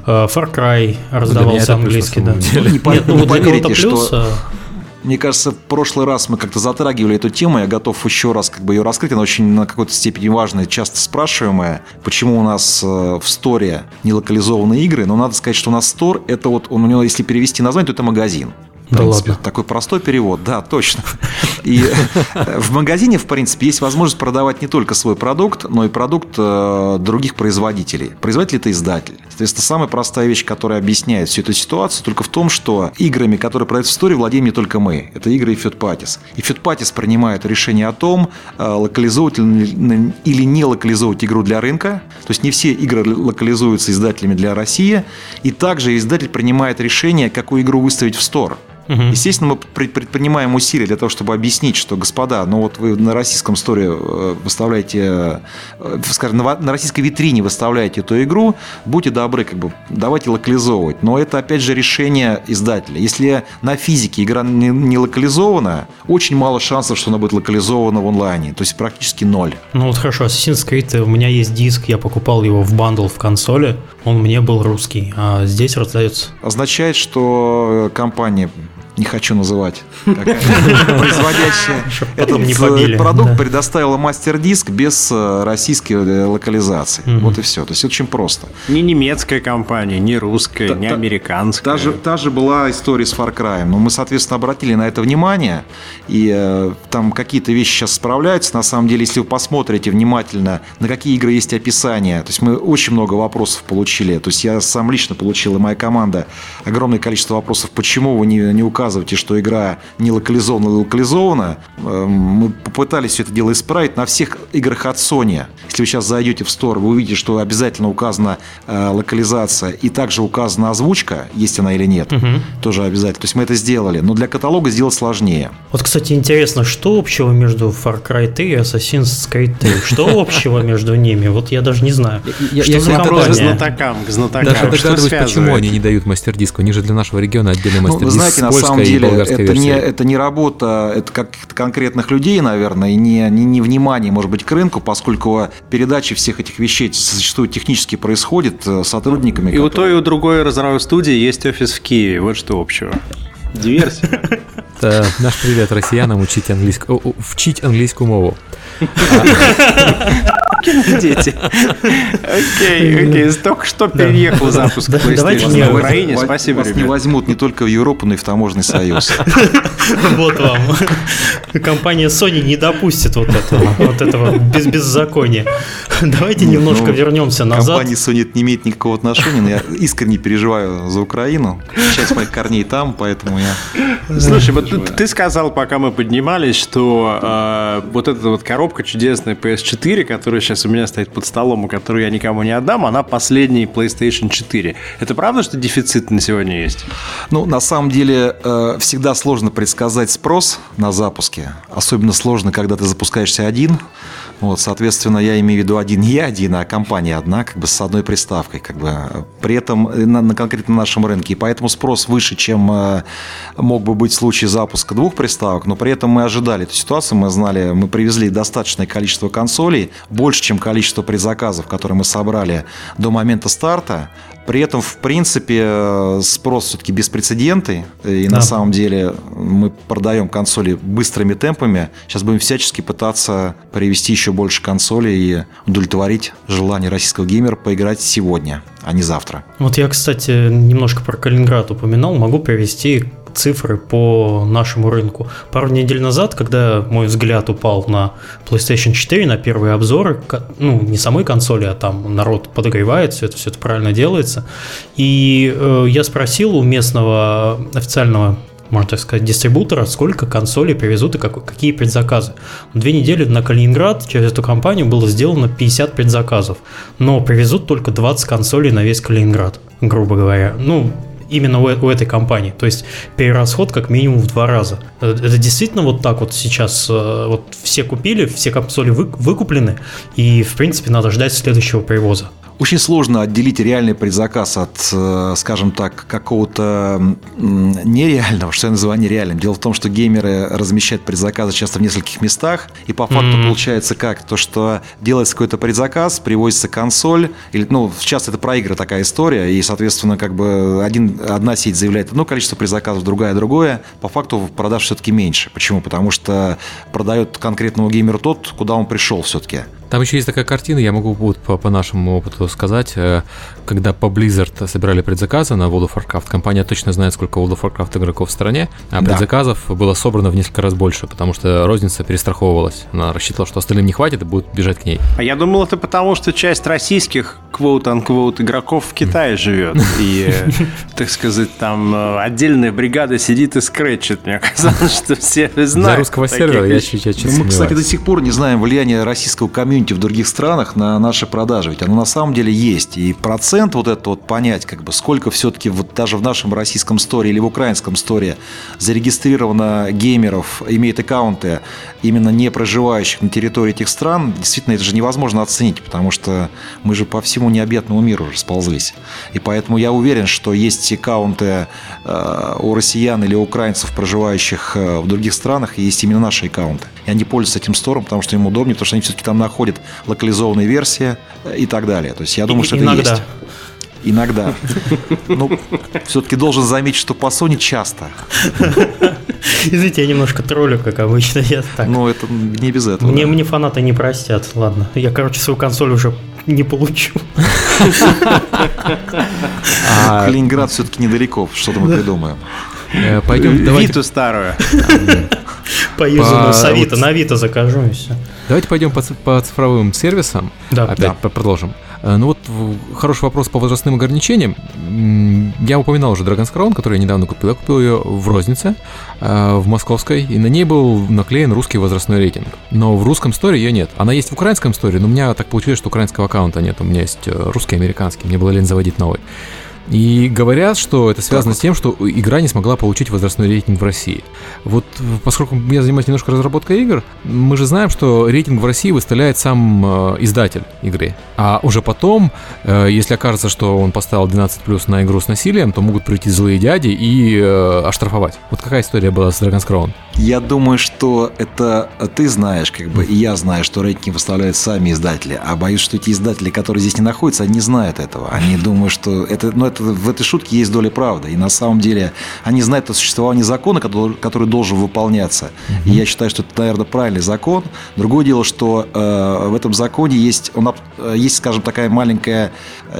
Э, Far Cry раздавался английский, да. Нет, ну вот для кого-то плюс... Мне кажется, в прошлый раз мы как-то затрагивали эту тему. Я готов еще раз как бы ее раскрыть. Она очень на какой-то степени важная, часто спрашиваемая. Почему у нас э, в сторе не локализованные игры? Но надо сказать, что у нас стор, это вот, он, у него, если перевести название, то это магазин. В да принципе, ладно. Такой простой перевод, да, точно. И э, в магазине, в принципе, есть возможность продавать не только свой продукт, но и продукт э, других производителей. Производитель – это издатель. Соответственно, самая простая вещь, которая объясняет всю эту ситуацию, только в том, что играми, которые продаются в истории, владеем не только мы. Это игры и Федпатис. И Федпатис принимает решение о том, э, локализовывать или не локализовывать игру для рынка. То есть не все игры локализуются издателями для России. И также издатель принимает решение, какую игру выставить в стор. Угу. Естественно, мы предпринимаем усилия для того, чтобы объяснить, что, господа, ну вот вы на российском сторе э, выставляете, э, скажем, на российской витрине выставляете эту игру, будьте добры, как бы давайте локализовывать. Но это, опять же, решение издателя. Если на физике игра не, не локализована, очень мало шансов, что она будет локализована в онлайне. То есть практически ноль. Ну вот хорошо, Assassin's Creed, у меня есть диск, я покупал его в бандл в консоли, он мне был русский, а здесь раздается. Означает, что компания не хочу называть, производящая этот э, продукт, предоставила мастер-диск без э, российской э, локализации. Вот и все. То есть очень просто. Не немецкая компания, не русская, не американская. Та же была история с Far Cry. Но мы, соответственно, обратили на это внимание, и там какие-то вещи сейчас справляются. На самом деле, если вы посмотрите внимательно, на какие игры есть описание, то есть мы очень много вопросов получили. То есть я сам лично получил, и моя команда, огромное количество вопросов, почему вы не, не указываете что игра не локализована или локализована. Эм, мы попытались все это дело исправить на всех играх от Sony. Если вы сейчас зайдете в Store, вы увидите, что обязательно указана э, локализация и также указана озвучка, есть она или нет. Угу. Тоже обязательно. То есть мы это сделали. Но для каталога сделать сложнее. Вот, кстати, интересно, что общего между Far Cry 3 и Assassin's Creed 3? Что общего между ними? Вот я даже не знаю. Я, что я, за компания? Знатокам, к знатокам. Даже догадываюсь, почему они не дают мастер-диску. Они же для нашего региона отдельный мастер-диск. Ну, знаете, на самом деле, это не, это не работа это как конкретных людей, наверное, и не, не, не внимание, может быть, к рынку, поскольку передачи всех этих вещей зачастую технически происходит э, сотрудниками. И которые... у той, и у другой разровой студии есть офис в Киеве. Вот что общего. Диверсия. Наш привет россиянам учить английскую, учить английскую мову. Дети. Окей, окей. Только что переехал запуск PlayStation в Украине. Спасибо, Вас не возьмут не только в Европу, но и в таможенный союз. Вот вам. Компания Sony не допустит вот этого, вот этого без беззакония. Давайте немножко Ну, вернемся назад. Компания Sony это не имеет никакого отношения, но я искренне переживаю за Украину. Часть моих корней там, поэтому я... Слушай, вот ты, ты сказал, пока мы поднимались, что э, вот эта вот коробка чудесная PS4, которая сейчас у меня стоит под столом, и которую я никому не отдам, она последний PlayStation 4. Это правда, что дефицит на сегодня есть? Ну, на самом деле, э, всегда сложно предсказать спрос на запуске. Особенно сложно, когда ты запускаешься один. Вот, соответственно, я имею в виду один я один, а компания одна, как бы с одной приставкой. Как бы. При этом э, на, на конкретно нашем рынке. И поэтому спрос выше, чем э, мог бы быть в случае запуска двух приставок. Но при этом мы ожидали эту ситуацию. Мы знали, мы привезли достаточное количество консолей, больше, чем количество предзаказов, которые мы собрали до момента старта. При этом, в принципе, э, спрос все-таки беспрецедентный. И Да. на самом деле мы продаем консоли быстрыми темпами. Сейчас будем всячески пытаться привести еще больше консолей и удовлетворить желание российского геймера поиграть сегодня, а не завтра. Вот я, кстати, немножко про Калининград упоминал, могу привести цифры по нашему рынку. Пару недель назад, когда мой взгляд упал на PlayStation 4, на первые обзоры, ну, не самой консоли, а там народ подогревает, все это, все это правильно делается, и э, я спросил у местного официального можно так сказать, дистрибутора, сколько консолей привезут и как- какие предзаказы. Две недели на Калининград через эту компанию было сделано 50 предзаказов, но привезут только 20 консолей на весь Калининград, грубо говоря. Ну, именно у, у этой компании. То есть перерасход как минимум в два раза. Э, Это действительно вот так вот сейчас э, вот все купили, все консоли вы- выкуплены, и в принципе надо ждать следующего привоза. Очень сложно отделить реальный предзаказ от, э, скажем так, какого-то нереального, что я называю нереальным. Дело в том, что геймеры размещают предзаказы часто в нескольких местах, и по факту Мгм. получается как? То, что делается какой-то предзаказ, привозится консоль, или, ну, часто это про игры такая история, и, соответственно, как бы один, одна сеть заявляет одно количество предзаказов, другая другое. По факту продаж все-таки меньше. Почему? Потому что продает конкретному геймеру тот, куда он пришел все-таки. Там еще есть такая картина, я могу вот по, по нашему опыту сказать, э, когда по Blizzard собирали предзаказы на World of Warcraft, компания точно знает, сколько World of Warcraft игроков в стране, а Да. предзаказов было собрано в несколько раз больше, потому что розница перестраховывалась. Она рассчитывала, что остальным не хватит и будут бежать к ней. А я думал, это потому, что часть российских квоут-анквоут игроков в Китае живет. И, э, так сказать, там э, отдельная бригада сидит и скретчит. Мне казалось, что все знают. Для русского сервера я вещей. чуть чуть Ну, мы, кстати, до сих пор не знаем влияния российского комьюнити в других странах на наши продажи. Ведь оно на самом деле есть. И процент вот это вот понять, как бы, сколько все-таки вот даже в нашем российском сторе или в украинском сторе зарегистрировано геймеров, имеет аккаунты, именно не проживающих на территории этих стран, действительно, это же невозможно оценить, потому что мы же по всему необъятному миру расползлись. И поэтому я уверен, что есть аккаунты э, у россиян или украинцев, проживающих э, в других странах, и есть именно наши аккаунты. И они пользуются этим стором, потому что им удобнее, потому что они все-таки там находят локализованные версии э, и так далее. То есть я думаю, И- что это иногда. есть. Иногда. Ну, все-таки должен заметить, что по Sony часто. Извините, я немножко троллю, как обычно. Я так. Но это не без этого. Мне, да. мне фанаты не простят, ладно. Я, короче, свою консоль уже не получу. А, Калининград все-таки недалеко, что-то мы придумаем. э, пойдем, давайте, Виту старую. По юзану По- с Авито, на Авито закажу и все. давайте пойдем по, по цифровым сервисам. Да, Опять да. продолжим. Э, Ну вот хороший вопрос по возрастным ограничениям. Я упоминал уже Dragon's Crown, который я недавно купил. Я купил ее в рознице, э, в московской, и на ней был наклеен русский возрастной рейтинг. Но в русском сторе ее нет. Она есть в украинском сторе, но у меня так получилось, что украинского аккаунта нет. У меня есть э, русский и американский. Мне было лень заводить новый. И говорят, что это связано с тем, что игра не смогла получить возрастной рейтинг в России. Вот э, поскольку я занимаюсь немножко разработкой игр, мы же знаем, что рейтинг в России выставляет сам э, издатель игры. А уже потом, э, если окажется, что он поставил 12 на игру с насилием, то могут прийти злые дяди и э, оштрафовать. Вот какая история была с Dragon's Crown? Я думаю, что это ты знаешь, как бы, и я знаю, что рейтинги выставляют сами издатели. А боюсь, что эти издатели, которые здесь не находятся, они знают этого. Они думают, что это, ну, это, в этой шутке есть доля правды. И на самом деле они знают о существовании закона, который, который должен выполняться. И я считаю, что это, наверное, правильный закон. Другое дело, что э, в этом законе есть, он, э, есть, скажем, такая маленькая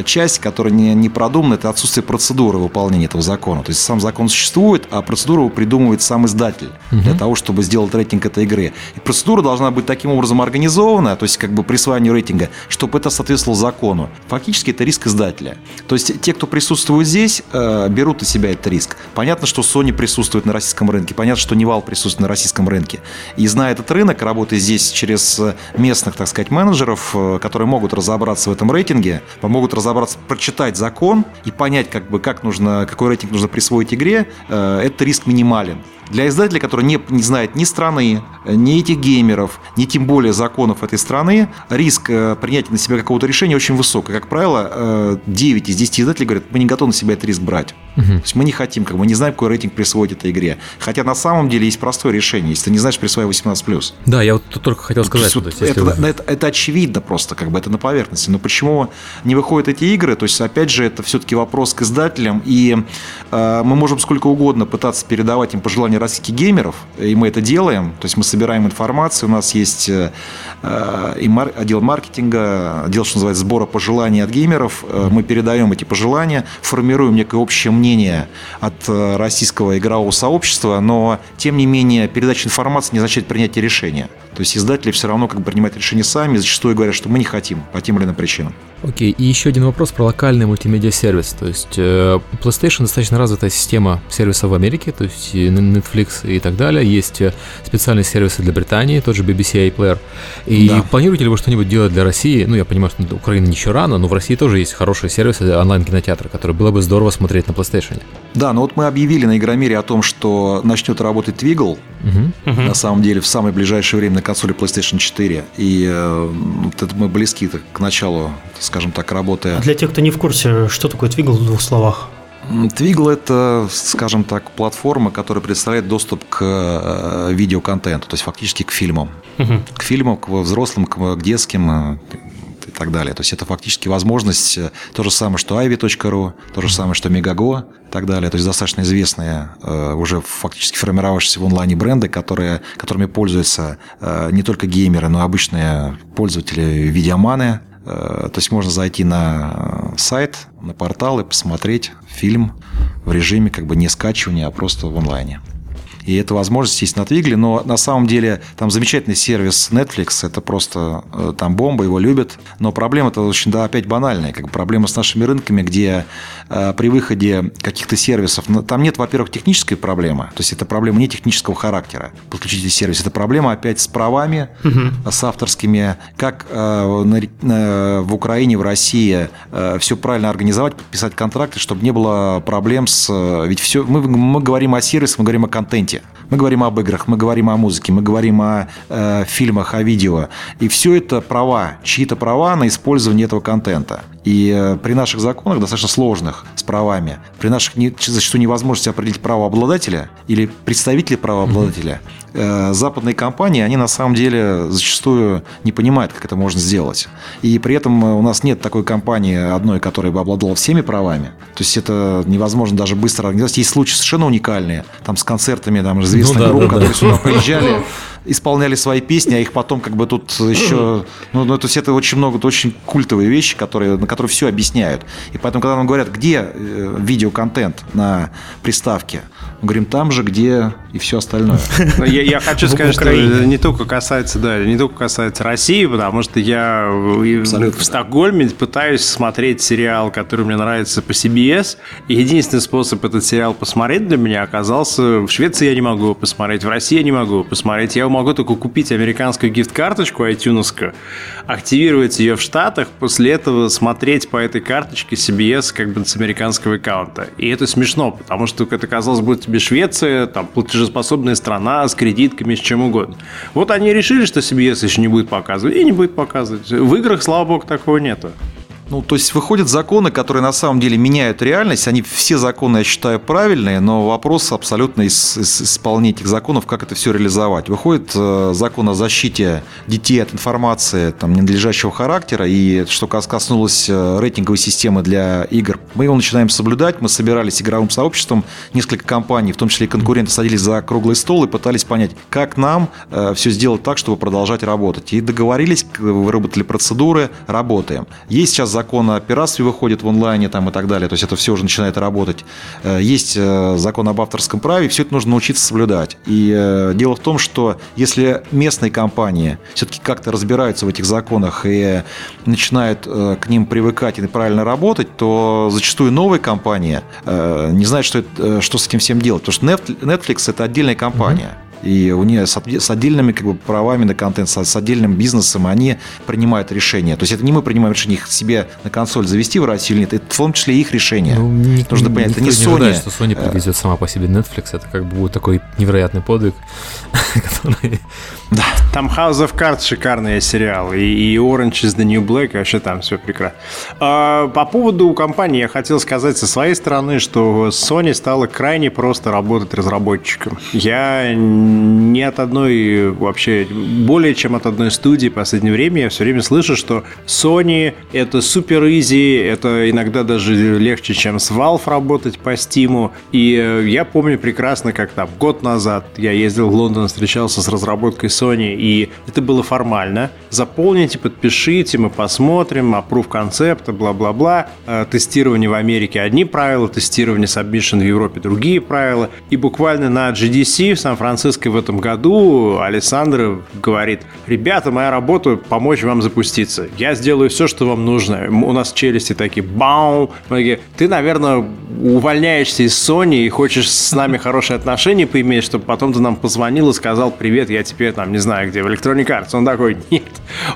часть, которая не, не продумана, это отсутствие процедуры выполнения этого закона. То есть сам закон существует, а процедуру придумывает сам издатель угу. для того, чтобы сделать рейтинг этой игры. И процедура должна быть таким образом организована, то есть как бы присваивание рейтинга, чтобы это соответствовало закону. Фактически это риск издателя. То есть те, кто присутствует здесь, э, берут на себя этот риск. Понятно, что Sony присутствует на российском рынке, понятно, что Нивал присутствует на российском рынке. И зная этот рынок, работая здесь через местных, так сказать, менеджеров, э, которые могут разобраться в этом рейтинге, помогут разобраться, прочитать закон и понять, как бы, как нужно, какой рейтинг нужно присвоить игре, э, этот риск минимален. Для издателя, который не, не знает ни страны, ни этих геймеров, ни тем более законов этой страны, риск э, принятия на себя какого-то решения очень высок. И, как правило, 9 из 10 издателей говорят, мы не готовы на себя этот риск брать. Угу. То есть мы не хотим, как мы не знаем, какой рейтинг присвоить этой игре. Хотя на самом деле есть простое решение. Если ты не знаешь, присваивай 18+. Да, я вот только хотел сказать. Вот, это, это, вы... это, это очевидно просто, как бы это на поверхности. Но почему не выходят эти игры? То есть, опять же, это все-таки вопрос к издателям. И э, мы можем сколько угодно пытаться передавать им пожелания российских геймеров, и мы это делаем. То есть мы собираем информацию, у нас есть э, и мар- отдел маркетинга, отдел, что называется, сбора пожеланий от геймеров. Э, мы передаем эти пожелания, формируем некое общее мнение от э, российского игрового сообщества, но, тем не менее, передача информации не означает принятие решения. То есть издатели все равно как бы принимают решения сами, зачастую говорят, что мы не хотим по тем или иным причинам. Окей, и еще один вопрос про локальный мультимедиа-сервис. То есть э, PlayStation достаточно развитая система сервисов в Америке, то есть Netflix и так далее. Есть э, специальные сервисы для Британии, тот же BBC iPlayer. И да. планируете ли вы что-нибудь делать для России? Ну, я понимаю, что Украина еще рано, но в России тоже есть хорошие сервисы онлайн-кинотеатра, которые было бы здорово смотреть на PlayStation. Да, но вот мы объявили на Игромире о том, что начнет работать Twiggle, угу. на самом деле, в самое ближайшее время на консоли PlayStation 4. И э, вот это мы близки к началу, скажем так, работы. А для тех, кто не в курсе, что такое Twiggle в двух словах? Twiggle – это, скажем так, платформа, которая представляет доступ к э, видеоконтенту, то есть фактически к фильмам. Угу. К фильмам, к взрослым, к детским э, и так далее. То есть это фактически возможность, э, то же самое, что ivy.ru, то же самое, что Megago и так далее. То есть достаточно известные, уже фактически формировавшиеся в онлайне бренды, которые, которыми пользуются не только геймеры, но и обычные пользователи видеоманы, Э, то есть можно зайти на сайт, на портал и посмотреть фильм в режиме как бы не скачивания, а просто в онлайне. И эта возможность есть на Твигле, но на самом деле там замечательный сервис Netflix, это просто э, там бомба, его любят. Но проблема-то очень, да, опять банальная. Как проблема с нашими рынками, где э, при выходе каких-то сервисов, там нет, во-первых, технической проблемы, то есть это проблема не технического характера, подключите сервис, это проблема опять с правами, угу. с авторскими, как э, на, э, в Украине, в России э, все правильно организовать, подписать контракты, чтобы не было проблем с... Э, ведь все, мы, мы говорим о сервисе, мы говорим о контенте, контенте. Мы говорим об играх, мы говорим о музыке, мы говорим о э, фильмах, о видео. И все это права, чьи-то права на использование этого контента. И э, при наших законах, достаточно сложных с правами, при наших не, зачастую невозможности определить правообладателя или представителя правообладателя, mm-hmm. э, западные компании, они на самом деле зачастую не понимают, как это можно сделать. И при этом у нас нет такой компании одной, которая бы обладала всеми правами. То есть это невозможно даже быстро организовать. Есть случаи совершенно уникальные, там с концертами, там известных ну, да, групп, да, которые да. сюда приезжали, исполняли свои песни, а их потом как бы тут еще... Ну, ну то есть это очень много, это очень культовые вещи, которые, на которые все объясняют. И поэтому, когда нам говорят, где э, видеоконтент на приставке, мы говорим там же, где и все остальное. Ну, я, я хочу сказать, что не только касается, да, не только касается России, потому что я Абсолютно. в Стокгольме пытаюсь смотреть сериал, который мне нравится по CBS, и единственный способ этот сериал посмотреть для меня оказался в Швеции я не могу его посмотреть, в России я не могу его посмотреть, я могу только купить американскую гифт-карточку iTunes, активировать ее в Штатах, после этого смотреть по этой карточке CBS как бы с американского аккаунта. И это смешно, потому что это казалось будет тебе Швеция, там платежеспособная страна с кредитками, с чем угодно. Вот они решили, что CBS еще не будет показывать, и не будет показывать. В играх, слава богу, такого нету. Ну, то есть выходят законы, которые на самом деле меняют реальность. Они все законы, я считаю, правильные, но вопрос абсолютно из, из исполнения этих законов, как это все реализовать. Выходит э, закон о защите детей от информации там, ненадлежащего характера, и что коснулось э, рейтинговой системы для игр, мы его начинаем соблюдать. Мы собирались игровым сообществом, несколько компаний, в том числе и конкуренты, садились за круглый стол и пытались понять, как нам э, все сделать так, чтобы продолжать работать. И договорились, выработали процедуры, работаем. Есть сейчас закон о пиратстве выходит в онлайне там, и так далее, то есть это все уже начинает работать. Э, есть э, закон об авторском праве, все это нужно научиться соблюдать. И э, дело в том, что если местные компании все-таки как-то разбираются в этих законах и начинают к ним привыкать и правильно работать, то зачастую новые компании не знают, что, это, что с этим всем делать. Потому что Netflix – это отдельная компания. Mm-hmm и у нее с отдельными как бы, правами на контент, с отдельным бизнесом, они принимают решения. То есть это не мы принимаем решение их себе на консоль завести в Россию или нет, это в том числе их решение. Ну, Нужно понять, это не, не Sony. Ожидает, что Sony привезет сама по себе Netflix, это как бы будет такой невероятный подвиг, который... Да. Там House of Cards шикарный сериал, и, и Orange is the New Black, и вообще там все прекрасно. А, по поводу компании я хотел сказать со своей стороны, что Sony стало крайне просто работать разработчиком. Я не от одной вообще, более чем от одной студии в последнее время я все время слышу, что Sony это супер изи, это иногда даже легче, чем с Valve работать по Steam. И э, я помню прекрасно, как там год назад я ездил в Лондон, встречался с разработкой Sony, и это было формально. Заполните, подпишите, мы посмотрим, approve концепта, бла-бла-бла. Э, тестирование в Америке одни правила, тестирование submission в Европе другие правила. И буквально на GDC в Сан-Франциско в этом году Александр говорит, ребята, моя работа помочь вам запуститься. Я сделаю все, что вам нужно. У нас челюсти такие, бау. Многие, ты, наверное, увольняешься из Sony и хочешь с нами хорошие отношения поиметь, чтобы потом ты нам позвонил и сказал, привет, я теперь там не знаю где, в Electronic Arts. Он такой, нет,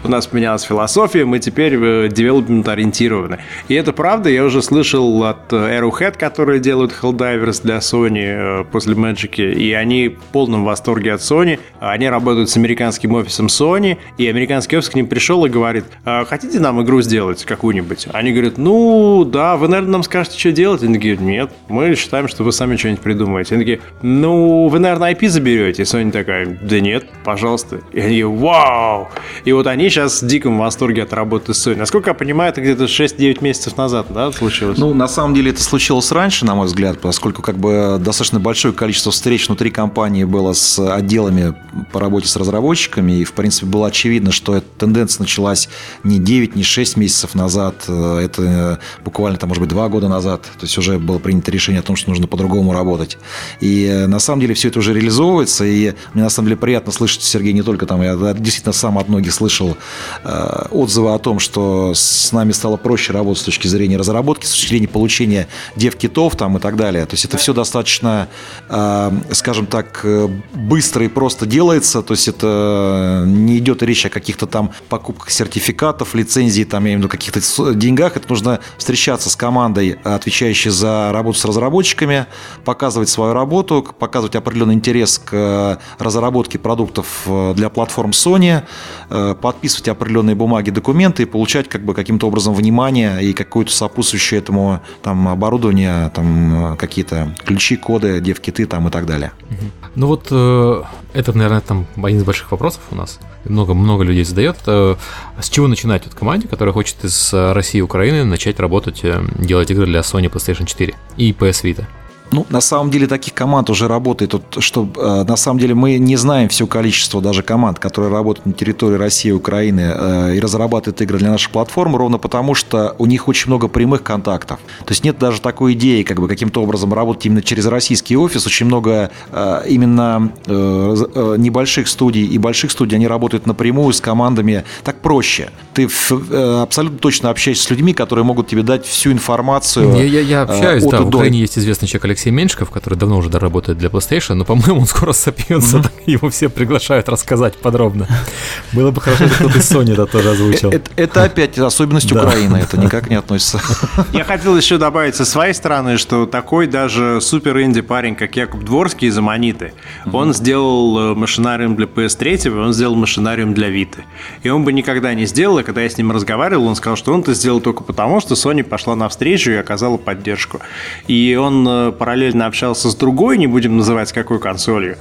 у нас поменялась философия, мы теперь девелопмент ориентированы. И это правда, я уже слышал от Arrowhead, которые делают Helldivers для Sony э, после Magic, и они в полном восторге от Sony. Они работают с американским офисом Sony, и американский офис к ним пришел и говорит, «А хотите нам игру сделать какую-нибудь? Они говорят, ну, да, вы, наверное, нам скажете, что делать? Они такие, нет, мы считаем, что вы сами что-нибудь придумаете. Они такие, ну, вы, наверное, IP заберете? И Sony такая, да нет, пожалуйста. И они, вау! И вот они сейчас в диком восторге от работы с Sony. Насколько я понимаю, это где-то 6-9 месяцев назад, да, случилось? Ну, на самом деле это случилось раньше, на мой взгляд, поскольку как бы достаточно большое количество встреч внутри компании было с отделами по работе с разработчиками, и, в принципе, было очевидно, что эта тенденция началась не 9, не 6 месяцев назад, это буквально, там, может быть, 2 года назад, то есть уже было принято решение о том, что нужно по-другому работать. И э, на самом деле все это уже реализовывается, и мне на самом деле приятно слышать, Сергей, не только там, я действительно сам от многих слышал э, отзывы о том, что с нами стало проще работать с точки зрения разработки, с точки зрения получения дев-китов там и так далее. То есть это все достаточно, скажем так, быстро быстро и просто делается, то есть это не идет речь о каких-то там покупках сертификатов, лицензий, там, я имею в виду, каких-то деньгах. Это нужно встречаться с командой, отвечающей за работу с разработчиками, показывать свою работу, показывать определенный интерес к разработке продуктов э, для платформ Sony, э, подписывать определенные бумаги, документы и получать как бы каким-то образом внимание и какое-то сопутствующее этому там оборудование, там э, какие-то ключи, коды, девкиты там и так далее. Ну вот это, наверное, там один из больших вопросов у нас. Много-много людей задает. С чего начинать вот команде, которая хочет из России и Украины начать работать, э, делать игры для Sony PlayStation 4 и PS Vita? Ну, на самом деле таких команд уже работает. Вот, что, э, на самом деле мы не знаем все количество даже команд, которые работают на территории России и Украины э, и разрабатывают игры для нашей платформы, ровно потому, что у них очень много прямых контактов. То есть нет даже такой идеи, как бы каким-то образом работать именно через российский офис. Очень много э, именно э, э небольших студий и больших студий, они работают напрямую с командами. Так проще. Ты э, абсолютно точно общаешься с людьми, которые могут тебе дать всю информацию. Я, я, я общаюсь, да, в Украине есть известный человек Алексей Меньшиков, который давно уже работает для PlayStation, но, по-моему, он скоро сопьется, mm-hmm. его все приглашают рассказать подробно. Было бы хорошо, если кто-то из Sony это тоже озвучил. Это, это опять особенность Украины, это никак не относится. Я хотел еще добавить со своей стороны, что такой даже супер инди парень, как Якуб Дворский из Аманиты, он сделал э, машинариум для PS3, он сделал машинариум для Vita. И он бы никогда не сделал, и когда я с ним разговаривал, он сказал, что он это сделал только потому, что Sony пошла навстречу и оказала поддержку. И он э, параллельно общался с другой, не будем называть какой консолью,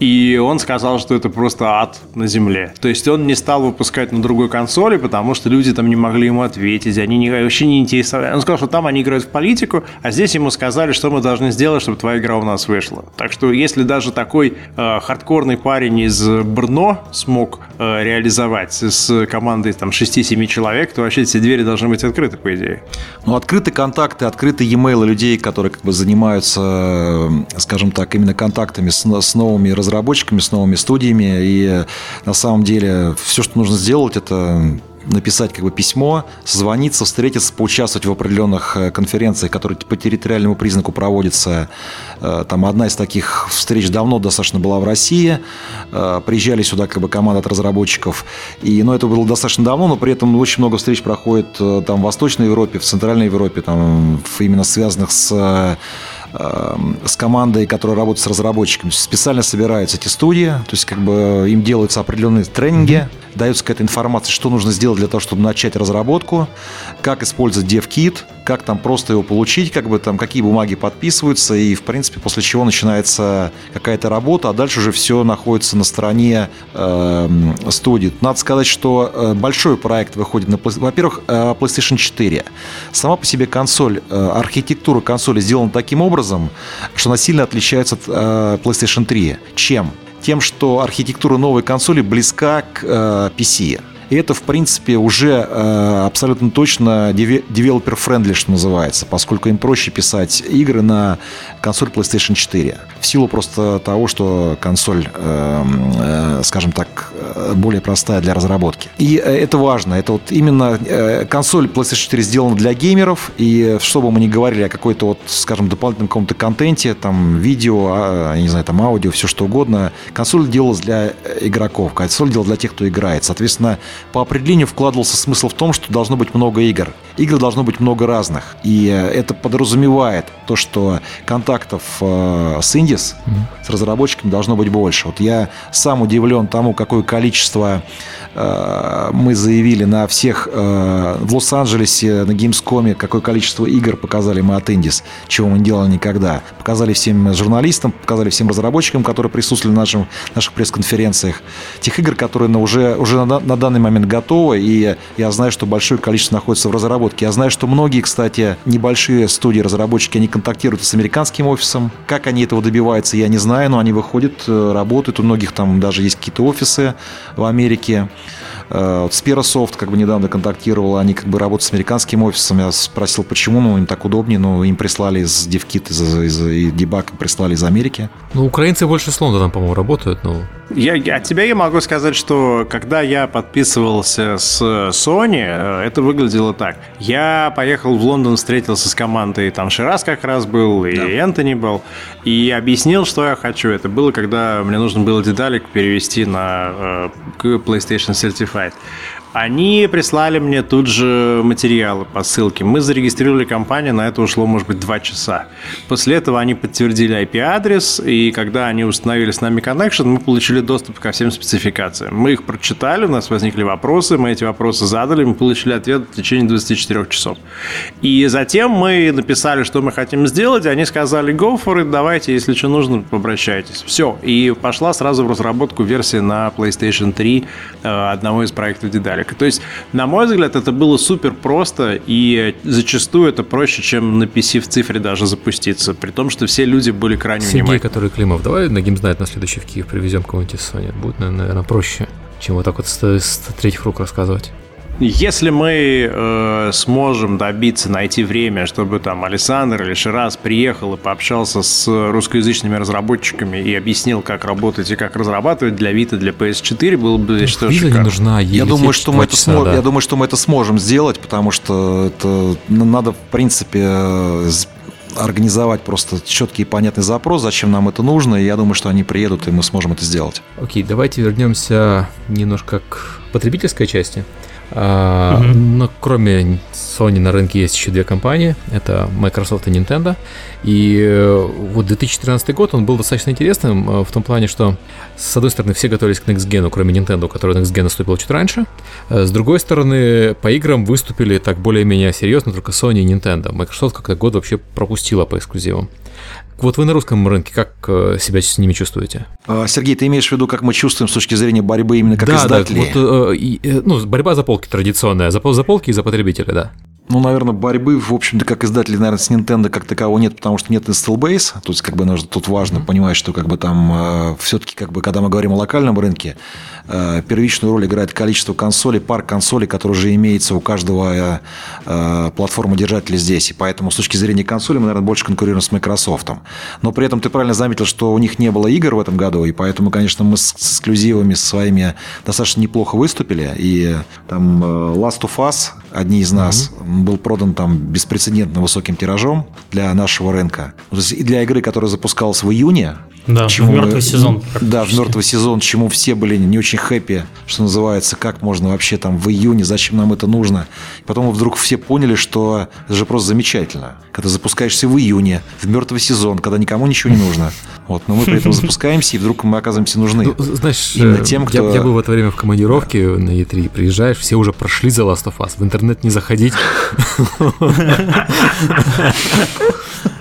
и он сказал, что это просто ад на земле. То есть он не стал выпускать на другой консоли, потому что люди там не могли ему ответить, они не, вообще не интересовали. Он сказал, что там они играют в политику, а здесь ему сказали, что мы должны сделать, чтобы твоя игра у нас вышла. Так что если даже такой э, хардкорный парень из Брно смог э, реализовать с командой там 6-7 человек, то вообще все двери должны быть открыты, по идее. Ну, открыты контакты, открыты e-mail людей, которые как бы занимаются, э, скажем так, именно контактами с, с новыми разработчиками, с новыми студиями. И на самом деле все, что нужно сделать, это написать как бы письмо, созвониться, встретиться, поучаствовать в определенных э, конференциях, которые по территориальному признаку проводятся. Э, там одна из таких встреч давно достаточно была в России. Э, приезжали сюда как бы команда от разработчиков. И, ну, это было достаточно давно, но при этом очень много встреч проходит там в Восточной Европе, в Центральной Европе, там именно связанных с с командой, которая работает с разработчиками, специально собираются эти студии, то есть как бы им делаются определенные тренинги, дается какая-то информация, что нужно сделать для того, чтобы начать разработку, как использовать DevKit, как там просто его получить, как бы там какие бумаги подписываются, и в принципе после чего начинается какая-то работа, а дальше уже все находится на стороне э, студии. Надо сказать, что э, большой проект выходит на, во-первых, э, PlayStation 4. Сама по себе консоль, э, архитектура консоли сделана таким образом, что она сильно отличается от PlayStation 3. Чем? Тем, что архитектура новой консоли близка к э, PC. И это, в принципе, уже э, абсолютно точно developer-friendly, что называется, поскольку им проще писать игры на консоль PlayStation 4. В силу просто того, что консоль, э, э, скажем так, э, более простая для разработки. И это важно. Это вот именно консоль PlayStation 4 сделана для геймеров, и что бы мы ни говорили о какой-то вот, скажем, дополнительном каком-то контенте, там, видео, а, я не знаю, там, аудио, все что угодно, консоль делалась для игроков, консоль делалась для тех, кто играет. Соответственно, по определению вкладывался смысл в том, что должно быть много игр. Игр должно быть много разных. И э, это подразумевает то, что контактов э, с Индис, mm-hmm. с разработчиками должно быть больше. Вот я сам удивлен тому, какое количество э, мы заявили на всех в Лос-Анджелесе, на Gamescom, какое количество игр показали мы от Индис, чего мы не делали никогда. Показали всем журналистам, показали всем разработчикам, которые присутствовали на нашем, наших пресс-конференциях. Тех игр, которые на уже, уже на, на данный момент готовы, и я знаю, что большое количество находится в разработке. Я знаю, что многие, кстати, небольшие студии разработчики, они контактируют с американским офисом. Как они этого добиваются, я не знаю, но они выходят, э, работают. У многих там даже есть какие-то офисы в Америке. Э, вот Sperasoft как бы недавно контактировал, они как бы работают с американским офисом. Я спросил, почему, ну, им так удобнее, но им прислали из DevKit, из, из, из дебаг прислали из Америки. Ну, украинцы больше с Лондоном, по-моему, работают, но... Я, от тебя я могу сказать, что когда я подписывался с Sony, э, это выглядело так. Я поехал в Лондон, встретился с командой, там Шираз как раз был, и да. Энтони был, и объяснил, что я хочу. Это было, когда мне нужно было детали перевести на э, к PlayStation Certified. Они прислали мне тут же материалы по ссылке. Мы зарегистрировали компанию, на это ушло, может быть, два часа. После этого они подтвердили IP-адрес, и когда они установили с нами connection, мы получили доступ ко всем спецификациям. Мы их прочитали, у нас возникли вопросы, мы эти вопросы задали, мы получили ответ в течение 24 часов. И затем мы написали, что мы хотим сделать, они сказали, go for it, давайте, если что нужно, обращайтесь. Все. И пошла сразу в разработку версии на PlayStation 3 э, одного из проектов Дедали человека. То есть, на мой взгляд, это было супер просто, и зачастую это проще, чем на PC в цифре даже запуститься, при том, что все люди были крайне Сергей, внимательны. который Климов, давай на геймзнайт на следующий в Киев привезем кого-нибудь из Sony. Будет, наверное, проще, чем вот так вот с, с третьих рук рассказывать. Если мы э, сможем добиться, найти время, чтобы там Александр или Шираз приехал и пообщался с русскоязычными разработчиками и объяснил, как работать и как разрабатывать для Vita, для PS4, было бы, я считаю, Vita не нужна. Я думаю, что мы это смо... да. я думаю, что мы это сможем сделать, потому что это надо, в принципе, организовать просто четкий и понятный запрос, зачем нам это нужно, и я думаю, что они приедут, и мы сможем это сделать. Окей, давайте вернемся немножко к потребительской части. А, mm Но кроме Sony на рынке есть еще две компании, это Microsoft и Nintendo. И э, вот 2013 год, он был достаточно интересным э, в том плане, что с одной стороны все готовились к Next Gen, кроме Nintendo, который Next Gen наступил чуть раньше. Э, с другой стороны, по играм выступили так более-менее серьезно только Sony и Nintendo. Microsoft как-то год вообще пропустила по эксклюзивам. Вот вы на русском рынке как себя с ними чувствуете? А, Сергей, ты имеешь в виду, как мы чувствуем с точки зрения борьбы именно как да, издатели? Да, вот, ну, борьба за полки традиционная, за, за полки и за потребителя, да. Ну, наверное, борьбы, в общем-то, как издатели, наверное, с Nintendo как такового нет, потому что нет install base. То есть, как бы, нужно, тут важно понимать, что, как бы, там, э, все-таки, как бы, когда мы говорим о локальном рынке, э, первичную роль играет количество консолей, парк консолей, который уже имеется у каждого э, э, платформодержателя здесь. И поэтому, с точки зрения консоли, мы, наверное, больше конкурируем с Microsoft. Но при этом ты правильно заметил, что у них не было игр в этом году, и поэтому, конечно, мы с эксклюзивами своими достаточно неплохо выступили. И там э, Last of Us, одни из нас, mm-hmm был продан там беспрецедентно высоким тиражом для нашего рынка. И для игры, которая запускалась в июне, да, чему в мертвый сезон. Да, в мертвый сезон, чему все были не очень хэппи, что называется, как можно вообще там в июне, зачем нам это нужно. Потом вдруг все поняли, что это же просто замечательно. Когда запускаешься в июне, в мертвый сезон, когда никому ничего не нужно. Вот, но мы при этом запускаемся, и вдруг мы оказываемся нужны. Ну, знаешь, именно тем, кто... я, я был в это время в командировке на E3, приезжаешь, все уже прошли за Last of Us, в интернет не заходить.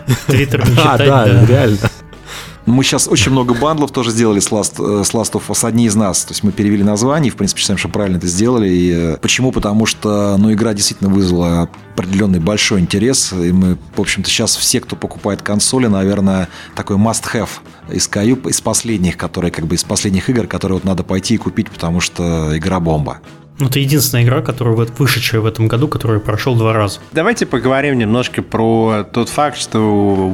Твиттер не читать. Да, да, реально. Мы сейчас очень много бандлов тоже сделали с Last, э, с Last of Us, одни из нас. То есть мы перевели название, в принципе, считаем, что правильно это сделали. И э, почему? Потому что ну, игра действительно вызвала определенный большой интерес. И мы, в общем-то, сейчас все, кто покупает консоли, наверное, такой must-have из Каю, из последних, которые как бы из последних игр, которые вот надо пойти и купить, потому что игра бомба. Ну, это единственная игра, которая вот вышедшая в этом году, которую прошел два раза. Давайте поговорим немножко про тот факт, что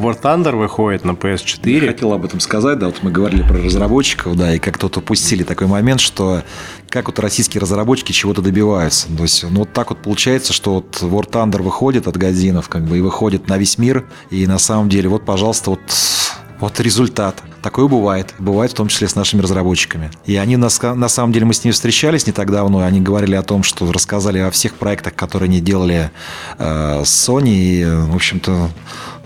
War Thunder выходит на PS4. Я хотел об этом сказать, да, вот мы говорили про разработчиков, да, и как тут упустили такой момент, что как вот российские разработчики чего-то добиваются. То есть, ну, вот так вот получается, что вот War Thunder выходит от Годзинов, как бы, и выходит на весь мир, и на самом деле, вот, пожалуйста, вот вот результат. Такое бывает. Бывает в том числе с нашими разработчиками. И они, на, на самом деле, мы с ними встречались не так давно, они говорили о том, что рассказали о всех проектах, которые они делали э, с Sony, и, в общем-то,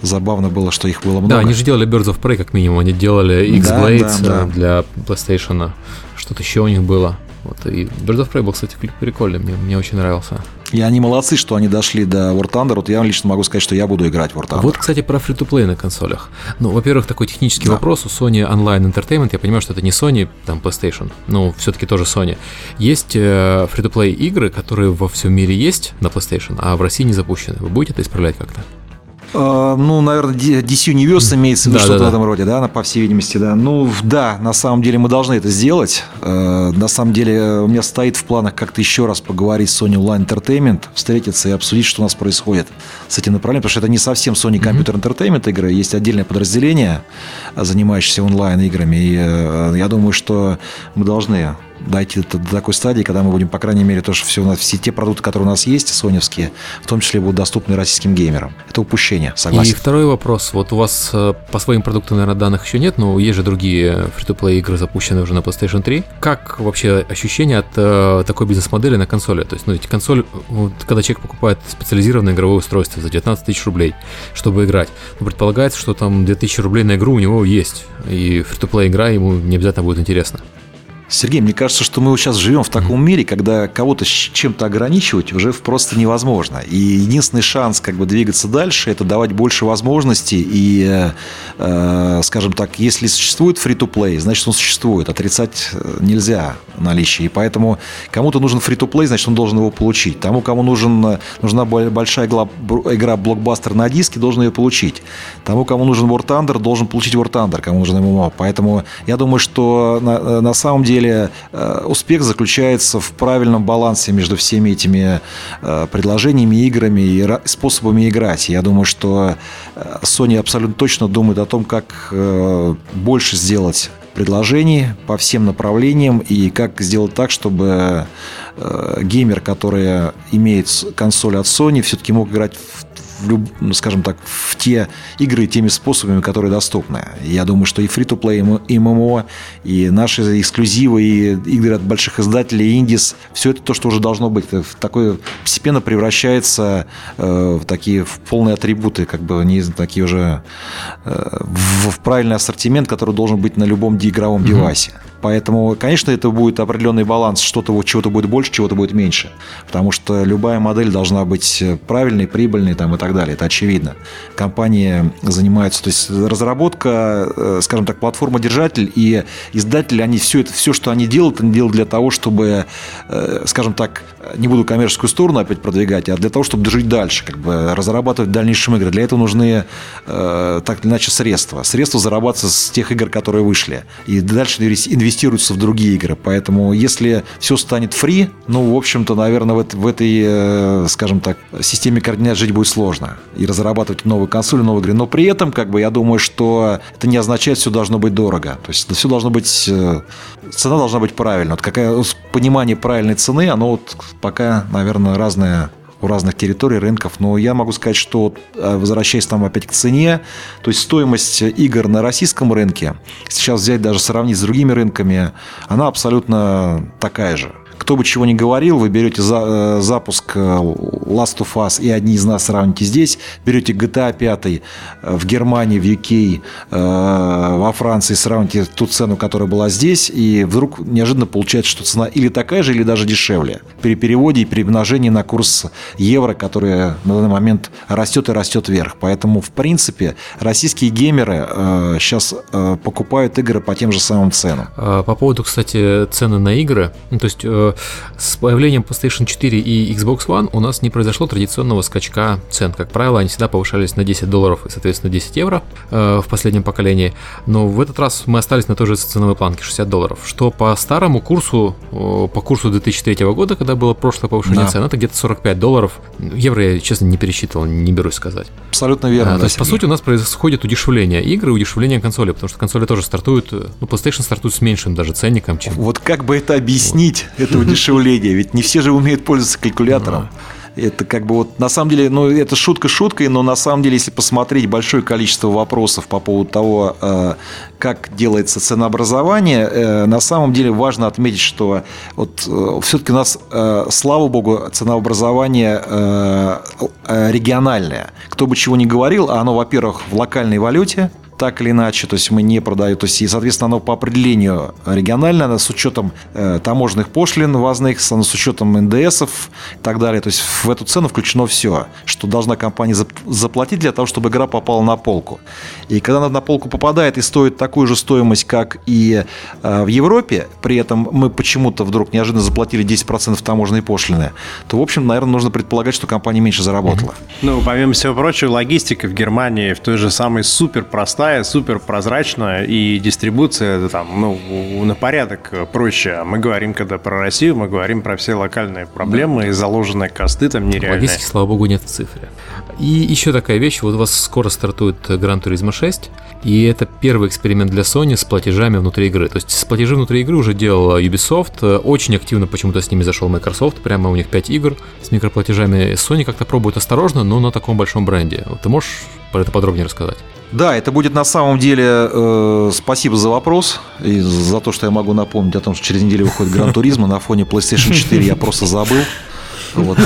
забавно было, что их было много. Да, они же делали Birds of Prey, как минимум, они делали X-Blades да, да, да. для PlayStation, что-то еще у них было. Вот, и Birds of Prey был, кстати, прикольный, мне, мне очень нравился. И они молодцы, что они дошли до War Thunder. Вот я лично могу сказать, что я буду играть в War Thunder. Вот, кстати, про фри-то-плей на консолях. Ну, во-первых, такой технический да. вопрос. У Sony Online Entertainment, я понимаю, что это не Sony, там, PlayStation, но все-таки тоже Sony. Есть э, фри-то-плей игры, которые во всем мире есть на PlayStation, а в России не запущены. Вы будете это исправлять как-то? А, ну, наверное, DC Universe имеется в виду да, что-то да, в этом роде, да, по всей видимости, да. Ну, да, на самом деле мы должны это сделать. А, на самом деле у меня стоит в планах как-то еще раз поговорить с Sony Online Entertainment, встретиться и обсудить, что у нас происходит с этим направлением, потому что это не совсем Sony Computer Entertainment игры, есть отдельное подразделение, занимающееся онлайн-играми, и э, я думаю, что мы должны дойти до такой стадии, когда мы будем, по крайней мере, то, что все, у нас, все те продукты, которые у нас есть, соневские, в том числе будут доступны российским геймерам. Это упущение, согласен. И второй вопрос. Вот у вас э, по своим продуктам, наверное, данных еще нет, но есть же другие фри-то-плей игры, запущенные уже на PlayStation 3. Как вообще ощущение от э, такой бизнес-модели на консоли? То есть, ну, ведь консоль, вот, когда человек покупает специализированное игровое устройство за 19 тысяч рублей, чтобы играть, ну, предполагается, что там 2000 рублей на игру у него есть, и фри-то-плей игра ему не обязательно будет интересна. Сергей, мне кажется, что мы сейчас живем в таком мире, когда кого-то чем-то ограничивать уже просто невозможно. И единственный шанс как бы двигаться дальше – это давать больше возможностей. И, э, э скажем так, если существует free-to-play, значит, он существует. Отрицать э, нельзя наличие. И поэтому кому-то нужен free-to-play, значит, он должен его получить. Тому, кому нужен, э, нужна большая игра, игра блокбастер на диске, должен ее получить. Тому, кому нужен War Thunder, должен получить War Thunder, кому нужен ММО. Поэтому я думаю, что на, на самом деле деле э, успех заключается в правильном балансе между всеми этими э, предложениями, играми и способами играть. Я думаю, что э, Sony абсолютно точно думает о том, как больше сделать предложений по всем направлениям и как сделать так, чтобы геймер, который имеет консоль от Sony, все-таки мог играть в скажем так, в те игры теми способами, которые доступны. Я думаю, что и free-to-play, и ММО, и наши эксклюзивы, и игры от больших издателей, индис, все это то, что уже должно быть. Это такое постепенно превращается э, в такие в полные атрибуты, как бы они такие уже э, в, в правильный ассортимент, который должен быть на любом игровом mm-hmm. девайсе. Поэтому, конечно, это будет определенный баланс, что-то чего-то будет больше, чего-то будет меньше. Потому что любая модель должна быть правильной, прибыльной там, и так далее. Это очевидно. Компании занимаются, то есть разработка, э, скажем так, платформа-держатель и издатели, они все это, все, что они делают, они делают для того, чтобы, э, скажем так, не буду коммерческую сторону опять продвигать, а для того, чтобы жить дальше, как бы разрабатывать дальнейшие игры. Для этого нужны э, так или иначе средства. Средства зарабатываться с тех игр, которые вышли. И дальше инвестируются в другие игры. Поэтому если все станет фри, ну, в общем-то, наверное, в, в этой, э, скажем так, системе координат жить будет сложно. И разрабатывать новые консоли, новые игры. Но при этом, как бы, я думаю, что это не означает, что все должно быть дорого. То есть все должно быть, э, цена должна быть правильной. Вот какая понимание правильной цены, оно вот пока, наверное, разное у разных территорий, рынков. Но я могу сказать, что, э, возвращаясь там опять к цене, то есть стоимость игр на российском рынке, сейчас взять даже сравнить с другими рынками, она абсолютно такая же кто бы чего ни говорил, вы берете за, э, запуск э, Last of Us и одни из нас сравните здесь, берете GTA 5 э, в Германии, в UK, во Франции, сравните ту цену, которая была здесь, и вдруг неожиданно получается, что цена или такая же, или даже дешевле. При переводе и при умножении на курс евро, который на данный момент растет и растет вверх. Поэтому, в принципе, российские геймеры сейчас покупают игры по тем же самым ценам. А, по поводу, кстати, цены на игры, ну, то есть с появлением PlayStation 4 и Xbox One у нас не произошло традиционного скачка цен. Как правило, они всегда повышались на 10 долларов и, соответственно, 10 евро э, в последнем поколении. Но в этот раз мы остались на той же ценовой планке 60 долларов, что по старому курсу, по курсу 2003 года, когда было прошлое повышение да. цен, это где-то 45 долларов. Евро я, честно, не пересчитывал, не берусь сказать. Абсолютно верно. А, то есть, по сути, у нас происходит удешевление игры, удешевление консоли, потому что консоли тоже стартуют, ну, PlayStation стартует с меньшим даже ценником, чем... Вот как бы это объяснить? Вот. Это удешевление. Ведь не все же умеют пользоваться калькулятором. Это как бы вот на самом деле, ну это шутка шуткой, но на самом деле, если посмотреть большое количество вопросов по поводу того, э, как делается ценообразование, э, на самом деле важно отметить, что вот э, все-таки у нас, слава богу, ценообразование региональное. Кто бы чего ни говорил, оно, во-первых, в локальной валюте, так или иначе, то есть мы не продаем, то есть, и, соответственно, оно по определению региональное, оно с учетом э, таможенных пошлин ввозных, оно с учетом НДСов и так далее, то есть в эту цену включено все, что должна компания заплатить для того, чтобы игра попала на полку. И когда она на полку попадает и стоит такую же стоимость, как и э, в Европе, при этом мы почему-то вдруг неожиданно заплатили 10% таможенной пошлины, то, в общем, наверное, нужно предполагать, что компания меньше заработала. Ну, помимо всего прочего, логистика в Германии в той же самой супер простая простая, супер прозрачная, и дистрибуция там, ну, на порядок проще. Мы говорим, когда про Россию, мы говорим про все локальные проблемы да. и заложенные косты там нереальные. Логистики, слава богу, нет в цифре. И еще такая вещь, вот у вас скоро стартует Gran Turismo 6, и это первый эксперимент для Sony с платежами внутри игры. То есть с платежи внутри игры уже делала Ubisoft, очень активно почему-то с ними зашел Microsoft, прямо у них 5 игр с микроплатежами. Sony как-то пробует осторожно, но на таком большом бренде. Вот ты можешь про это подробнее рассказать? Да, это будет на самом деле... Э, спасибо за вопрос и за то, что я могу напомнить о том, что через неделю выходит Гран Туризма на фоне PlayStation 4. Я просто забыл. Вот.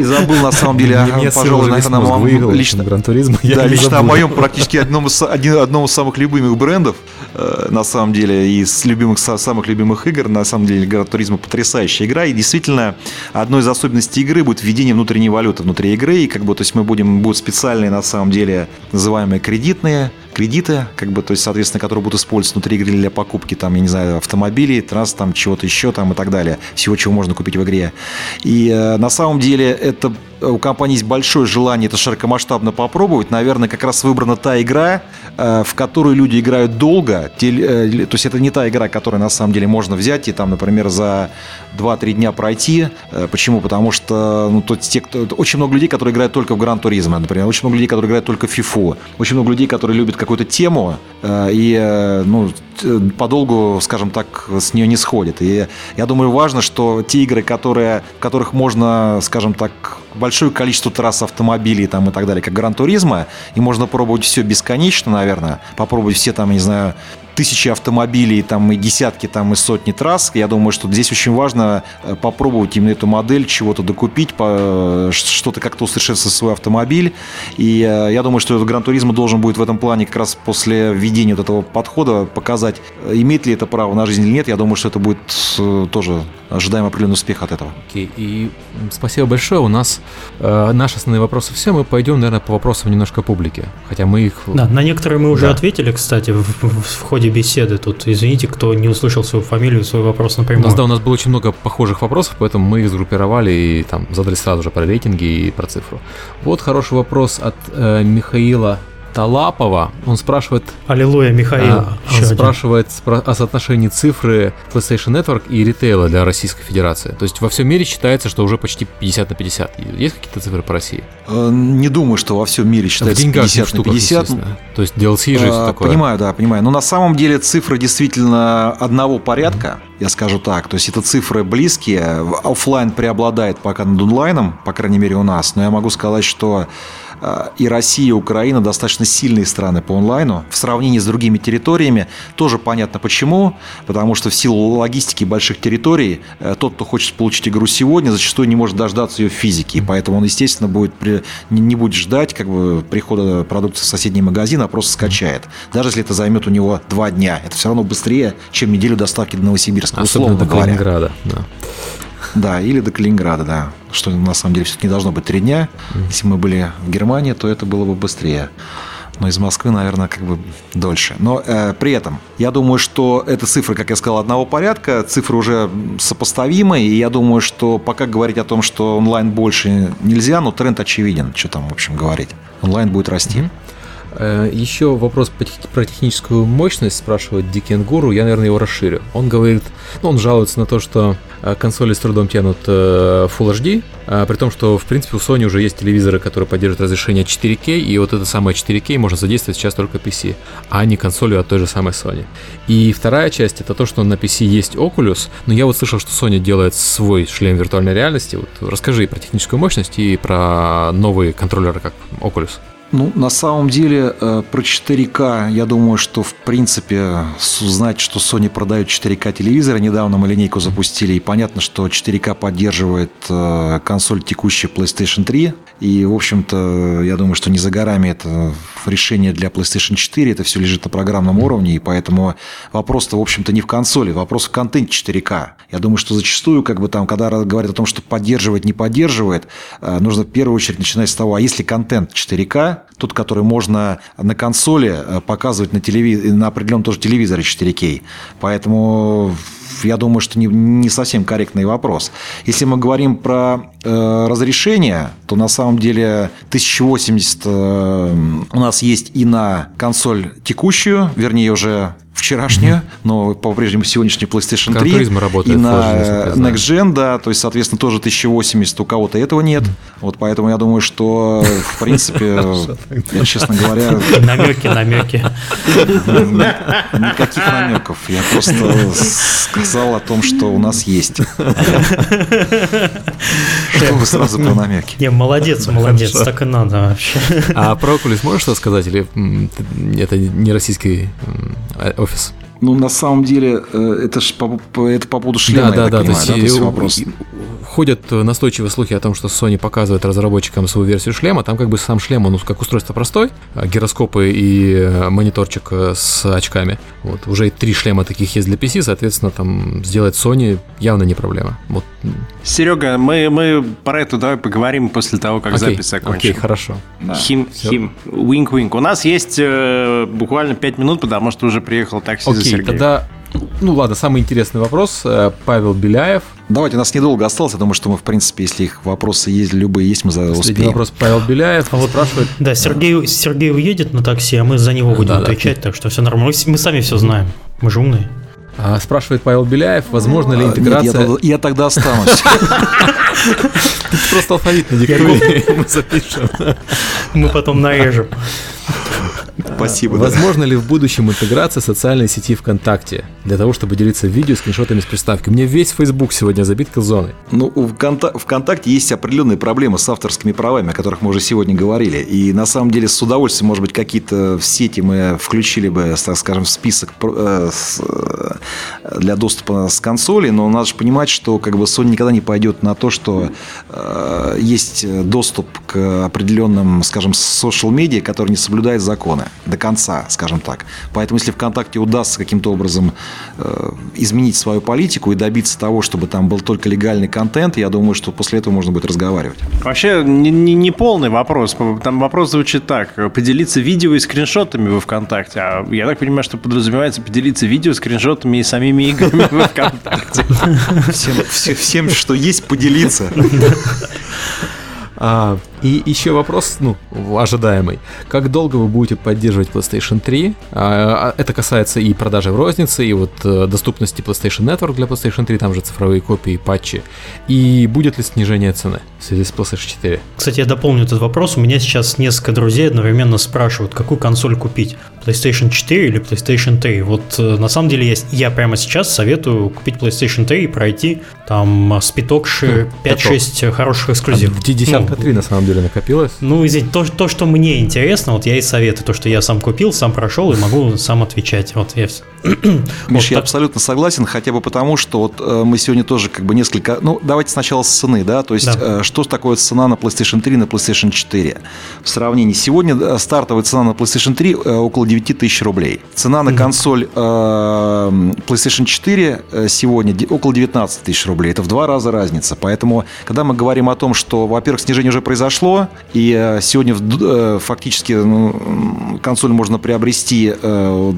И забыл, на самом деле, Мне, пожалуй, наверное, на моем лично, Гран Туризма. Да, лично о моем практически одном из, один, одном из самых любимых брендов, э, на самом деле, из любимых, самых любимых игр, на самом деле, Гран Туризма потрясающая игра, и действительно, одной из особенностей игры будет введение внутренней валюты внутри игры, и как бы, то есть мы будем, будут специальные, на самом деле, называемые кредитные кредиты, как бы, то есть, соответственно, которые будут использоваться внутри игры для покупки, там, я не знаю, автомобилей, трасс, там, чего-то еще, там, и так далее, всего, чего можно купить в игре. И э, на самом деле это у компании есть большое желание это широкомасштабно попробовать. Наверное, как раз выбрана та игра, э, в которую люди играют долго. Э, то есть это не та игра, которую на самом деле можно взять и там, например, за 2-3 дня пройти. Э, почему? Потому что ну, то, те, кто, очень много людей, которые играют только в Гран Туризмо, например, очень много людей, которые играют только в FIFA, очень много людей, которые любят какую-то тему и ну, э, подолгу, скажем так, с нее не сходит. И я думаю, важно, что те игры, которые, в которых можно, скажем так, большое количество трасс автомобилей там и так далее, как Гран Туризма, и можно пробовать все бесконечно, наверное, попробовать все там, не знаю, тысячи автомобилей, там и десятки, там и сотни трасс. Я думаю, что здесь очень важно э, попробовать именно эту модель, чего-то докупить, что-то как-то усовершенствовать свой автомобиль. И э, я думаю, что этот Гран-туризм должен будет в этом плане как раз после введения вот этого подхода показать, э, имеет ли это право на жизнь или нет. Я думаю, что это будет тоже ожидаем определенный успех от этого. Окей, okay. и спасибо большое. У нас э, наши основные вопросы все. Мы пойдем, наверное, по вопросам немножко публики. Хотя мы их... Да, на некоторые мы уже да. ответили, кстати, в, в, в ходе беседы. Тут, извините, кто не услышал свою фамилию, свой вопрос напрямую. У нас, да, у нас было очень много похожих вопросов, поэтому мы их сгруппировали и там задали сразу же про рейтинги и про цифру. Вот хороший вопрос от э, Михаила Талапова. Он спрашивает... Аллилуйя, Михаил. А, он один. спрашивает о соотношении цифры PlayStation Network и ритейла для Российской Федерации. То есть во всем мире считается, что уже почти 50 на 50. Есть какие-то цифры по России? Э, не думаю, что во всем мире считается в деньгах 50 на 50. То есть DLC же и все э, такое. Понимаю, да, понимаю. Но на самом деле цифры действительно одного порядка, я скажу так. То есть это цифры близкие. Оффлайн преобладает пока над онлайном, по крайней мере у нас. Но я могу сказать, что и Россия, и Украина достаточно сильные страны по онлайну. В сравнении с другими территориями тоже понятно почему. Потому что в силу логистики больших территорий э, тот, кто хочет получить игру сегодня, зачастую не может дождаться ее в физике. И поэтому он, естественно, будет при... не будет ждать как бы, прихода продукции в соседний магазин, а просто скачает. Даже если это займет у него два дня. Это все равно быстрее, чем неделю доставки до Новосибирска. Особенно до Калининграда. Да. Да, или до Калининграда, да. Что на самом деле все-таки не должно быть три дня. Если мы были в Германии, то это было бы быстрее. Но из Москвы, наверное, как бы дольше. Но э, при этом я думаю, что это цифры, как я сказал, одного порядка, цифры уже сопоставимы, и я думаю, что пока говорить о том, что онлайн больше нельзя, но тренд очевиден, что там, в общем, говорить. Онлайн будет расти. Mm-hmm. Э, Еще вопрос про техническую мощность спрашивает Дикенгуру, я, наверное, его расширю. Он говорит, ну, он жалуется на то, что э, консоли с трудом тянут э, Full HD, при том, что, в принципе, у Sony уже есть телевизоры, которые поддерживают разрешение 4K, и вот это самое 4K можно задействовать сейчас только PC, а не консолью от той же самой Sony. И вторая часть это то, что на PC есть Oculus, но я вот слышал, что Sony делает свой шлем виртуальной реальности. Вот расскажи про техническую мощность и про новые контроллеры, как Oculus. Ну, на самом деле, э, про 4К, я думаю, что, в принципе, знать, что Sony продает 4К телевизоры, недавно мы линейку запустили, и понятно, что 4К поддерживает э, консоль текущая PlayStation 3, и, в общем-то, я думаю, что не за горами это решение для PlayStation 4, это все лежит на программном уровне, и поэтому вопрос-то, в общем-то, не в консоли, вопрос в контенте 4К. Я думаю, что зачастую, как бы там, когда говорят о том, что поддерживает, не поддерживает, э, нужно в первую очередь начинать с того, а если контент 4К, тот, который можно на консоли э, показывать на, телевиз... на определенном тоже телевизоре 4К. Поэтому я думаю, что не, не совсем корректный вопрос. Если мы говорим про э, разрешение, то на самом деле 1080 э, у нас есть и на консоль текущую, вернее уже вчерашнюю, но по-прежнему сегодняшний PlayStation 3. работает и на Next Gen, да, то есть, соответственно, тоже 1080, у кого-то этого нет. Вот поэтому я думаю, что, в принципе, я, честно говоря... Намеки, намеки. Никаких намеков. Я просто сказал о том, что у нас есть. Что вы сразу про намеки? Не, молодец, молодец, так и надо вообще. А про Oculus можешь что сказать? Или это не российский офис? Ну, на самом деле, э, это же по, это по поводу шлема, да, я да, так да, понимаю, то есть, да? То есть вопрос ходят настойчивые слухи о том, что Sony показывает разработчикам свою версию шлема. Там как бы сам шлем, он как устройство простой, а гироскопы и э, мониторчик э, с очками. Вот уже и три шлема таких есть для PC, соответственно, там сделать Sony явно не проблема. Вот. Серега, мы, мы про это давай поговорим после того, как окей, запись закончим. Окей, хорошо. Да. Хим, Все. хим, wink-wink. У нас есть э, буквально пять минут, потому что уже приехал такси окей, за Сергеем. тогда ну ладно, самый интересный вопрос. Э, Павел Беляев. Давайте, у нас недолго осталось. Я думаю, что мы, в принципе, если их вопросы есть, любые есть, мы за успеем. вопрос Павел Беляев а вот спрашивает. Да, Сергей, Сергей уедет на такси, а мы за него будем да, отвечать, да. так что все нормально. Мы, мы сами все знаем. Мы же умные. А, спрашивает Павел Беляев, возможно ли интеграция... Нет, я, я тогда останусь. Просто алфавит на мы запишем. Мы потом нарежем. Спасибо. Возможно ли в будущем интеграция социальной сети ВКонтакте для того, чтобы делиться видео скриншотами с приставки? Меня весь Facebook сегодня забит килзоной. Ну, у ВКонтакте есть определенные проблемы с авторскими правами, о которых мы уже сегодня говорили. И на самом деле с удовольствием, может быть, какие-то в сети мы включили бы, так скажем, в список э, э, для доступа с консоли, но надо же понимать, что как бы Sony никогда не пойдет на то, что э, есть доступ к определенным, скажем, social медиа, которые не соблюдают законы до конца, скажем так. Поэтому если ВКонтакте удастся каким-то образом э, изменить свою политику и добиться того, чтобы там был только легальный контент, я думаю, что после этого можно будет разговаривать. Вообще не, не, не полный вопрос. Там вопрос звучит так. Поделиться видео и скриншотами во ВКонтакте. А я так понимаю, что подразумевается поделиться видео, скриншотами и самими играми во ВКонтакте. Всем, что есть, поделиться. И еще вопрос, ну, ожидаемый. Как долго вы будете поддерживать PlayStation 3? А, а, это касается и продажи в рознице, и вот э, доступности PlayStation Network для PlayStation 3, там же цифровые копии и патчи. И будет ли снижение цены в связи с PlayStation 4? Кстати, я дополню этот вопрос. У меня сейчас несколько друзей одновременно спрашивают, какую консоль купить, PlayStation 4 или PlayStation 3. Вот э, на самом деле я, я прямо сейчас советую купить PlayStation 3 и пройти там спиток 5-6 хороших эксклюзивов. А, десятка ну, 3 на самом деле накопилось. Ну, извините, то, то, что мне интересно, вот я и советую, то, что я сам купил, сам прошел и могу сам отвечать. Вот я Миш, я абсолютно согласен, хотя бы потому, что вот э, мы сегодня тоже как бы несколько... Ну, давайте сначала с цены, да, то есть да. Э, что такое цена на PlayStation 3 на PlayStation 4 в сравнении. Сегодня э, стартовая цена на PlayStation 3 около 9 тысяч рублей. Цена на консоль PlayStation 4 сегодня около 19 тысяч рублей. Это в два раза разница. Поэтому, когда мы говорим о том, что, во-первых, снижение уже произошло, и сегодня фактически ну, консоль можно приобрести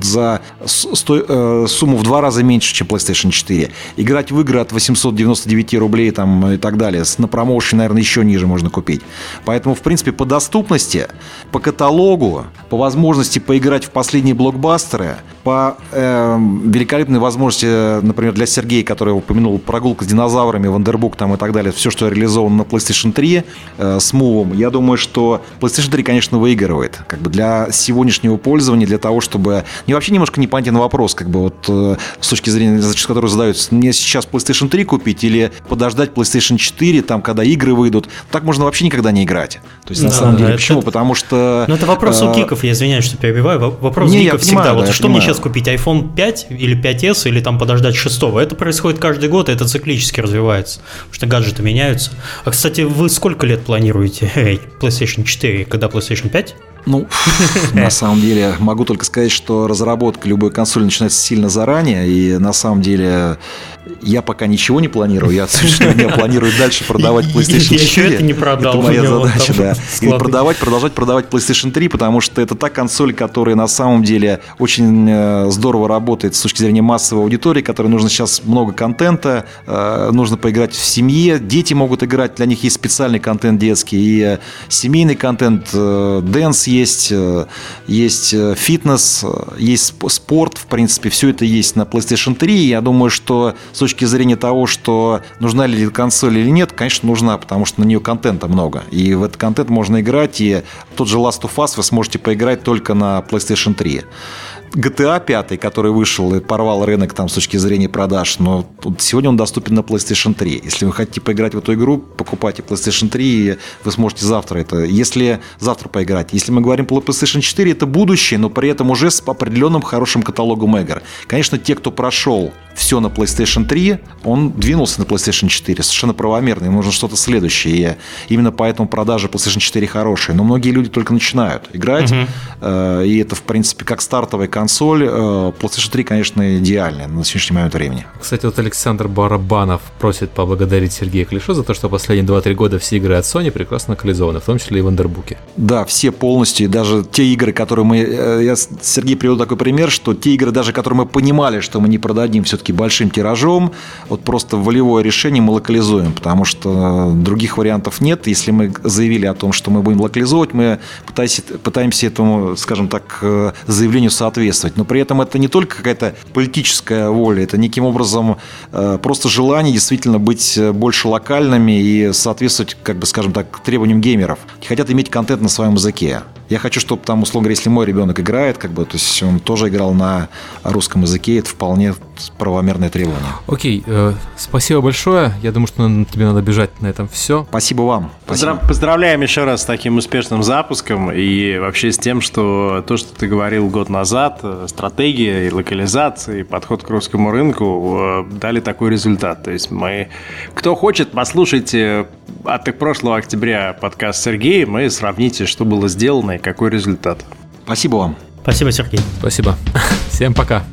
за 100 э, сумму в два раза меньше, чем PlayStation 4. Играть в игры от 899 рублей там, и так далее. На промоушене, наверное, еще ниже можно купить. Поэтому, в принципе, по доступности, по каталогу, по возможности поиграть в последние блокбастеры, по э, великолепной возможности, например, для Сергея, который упомянул, прогулка с динозаврами, Вандербук там и так далее, все, что реализовано на PlayStation 3 э, с Move, я думаю, что PlayStation 3, конечно, выигрывает. Как бы для сегодняшнего пользования, для того, чтобы... Не вообще немножко непонятен вопрос, как бы вот э, с точки зрения, который задаются, мне сейчас PlayStation 3 купить или подождать PlayStation 4, там, когда игры выйдут. Так можно вообще никогда не играть. То есть, да, на самом деле, это, почему? Потому что... Ну, это вопрос у гиков, я извиняюсь, что перебиваю. Вопрос не, гиков всегда. вот что понимаю. мне сейчас купить, iPhone 5 или 5s, или там подождать 6 Это происходит каждый год, и это циклически развивается, потому что гаджеты меняются. А, кстати, вы сколько лет планируете PlayStation 4, когда PlayStation 5? Ну, на самом деле, могу только сказать, что разработка любой консоли начинается сильно заранее, и на самом деле я пока ничего не планирую, я совершенно не планирую дальше продавать PlayStation 4. Я это не продал. Это моя задача, да. И продавать, продолжать продавать PlayStation 3, потому что это та консоль, которая на самом деле очень э, здорово работает с точки зрения массовой аудитории, которой нужно сейчас много контента, э, нужно поиграть в семье, дети могут играть, для них есть специальный контент детский, и семейный контент, dance есть, есть фитнес, есть спорт, в принципе, все это есть на PlayStation 3. Я думаю, что с точки зрения того, что нужна ли консоль или нет, конечно, нужна, потому что на нее контента много. И в этот контент можно играть, и тот же Last of Us вы сможете поиграть только на PlayStation 3. GTA 5, который вышел и порвал рынок там с точки зрения продаж, но сегодня он доступен на PlayStation 3. Если вы хотите поиграть в эту игру, покупайте PlayStation 3, и вы сможете завтра это, если завтра поиграть. Если мы говорим про PlayStation 4, это будущее, но при этом уже с определенным хорошим каталогом игр. Конечно, те, кто прошел все на PlayStation 3, он двинулся на PlayStation 4, совершенно правомерно, ему нужно что-то следующее. И именно поэтому продажи PlayStation 4 хорошие. Но многие люди только начинают играть, угу. и это, в принципе, как стартовая консоль. Э, PlayStation 3, конечно, идеальная на сегодняшний момент времени. Кстати, вот Александр Барабанов просит поблагодарить Сергея Клишо за то, что последние 2-3 года все игры от Sony прекрасно локализованы, в том числе и в Андербуке. Да, все полностью, даже те игры, которые мы... Э, я Сергей привел такой пример, что те игры, даже которые мы понимали, что мы не продадим все-таки большим тиражом, вот просто волевое решение мы локализуем, потому что других вариантов нет. Если мы заявили о том, что мы будем локализовать, мы пытаемся, пытаемся этому, скажем так, э, заявлению соответствовать соответствовать. Но при этом это не только какая-то политическая воля, это неким образом э, просто желание действительно быть э, больше локальными и соответствовать, как бы, скажем так, требованиям геймеров. Хотят иметь контент на своем языке. Я хочу, чтобы там, условно говоря, если мой ребенок играет, как бы, то есть он тоже играл на русском языке, это вполне правомерное требование. Окей, э, спасибо большое. Я думаю, что тебе надо бежать на этом все. Спасибо вам. Спасибо. Поздравляем еще раз с таким успешным запуском и вообще с тем, что то, что ты говорил год назад, э, стратегия и локализация, и подход к русскому рынку э, дали такой результат. То есть мы, кто хочет, послушайте от прошлого октября подкаст Сергея, мы сравните, что было сделано и какой результат. Спасибо вам. Спасибо, Сергей. Спасибо. Всем пока.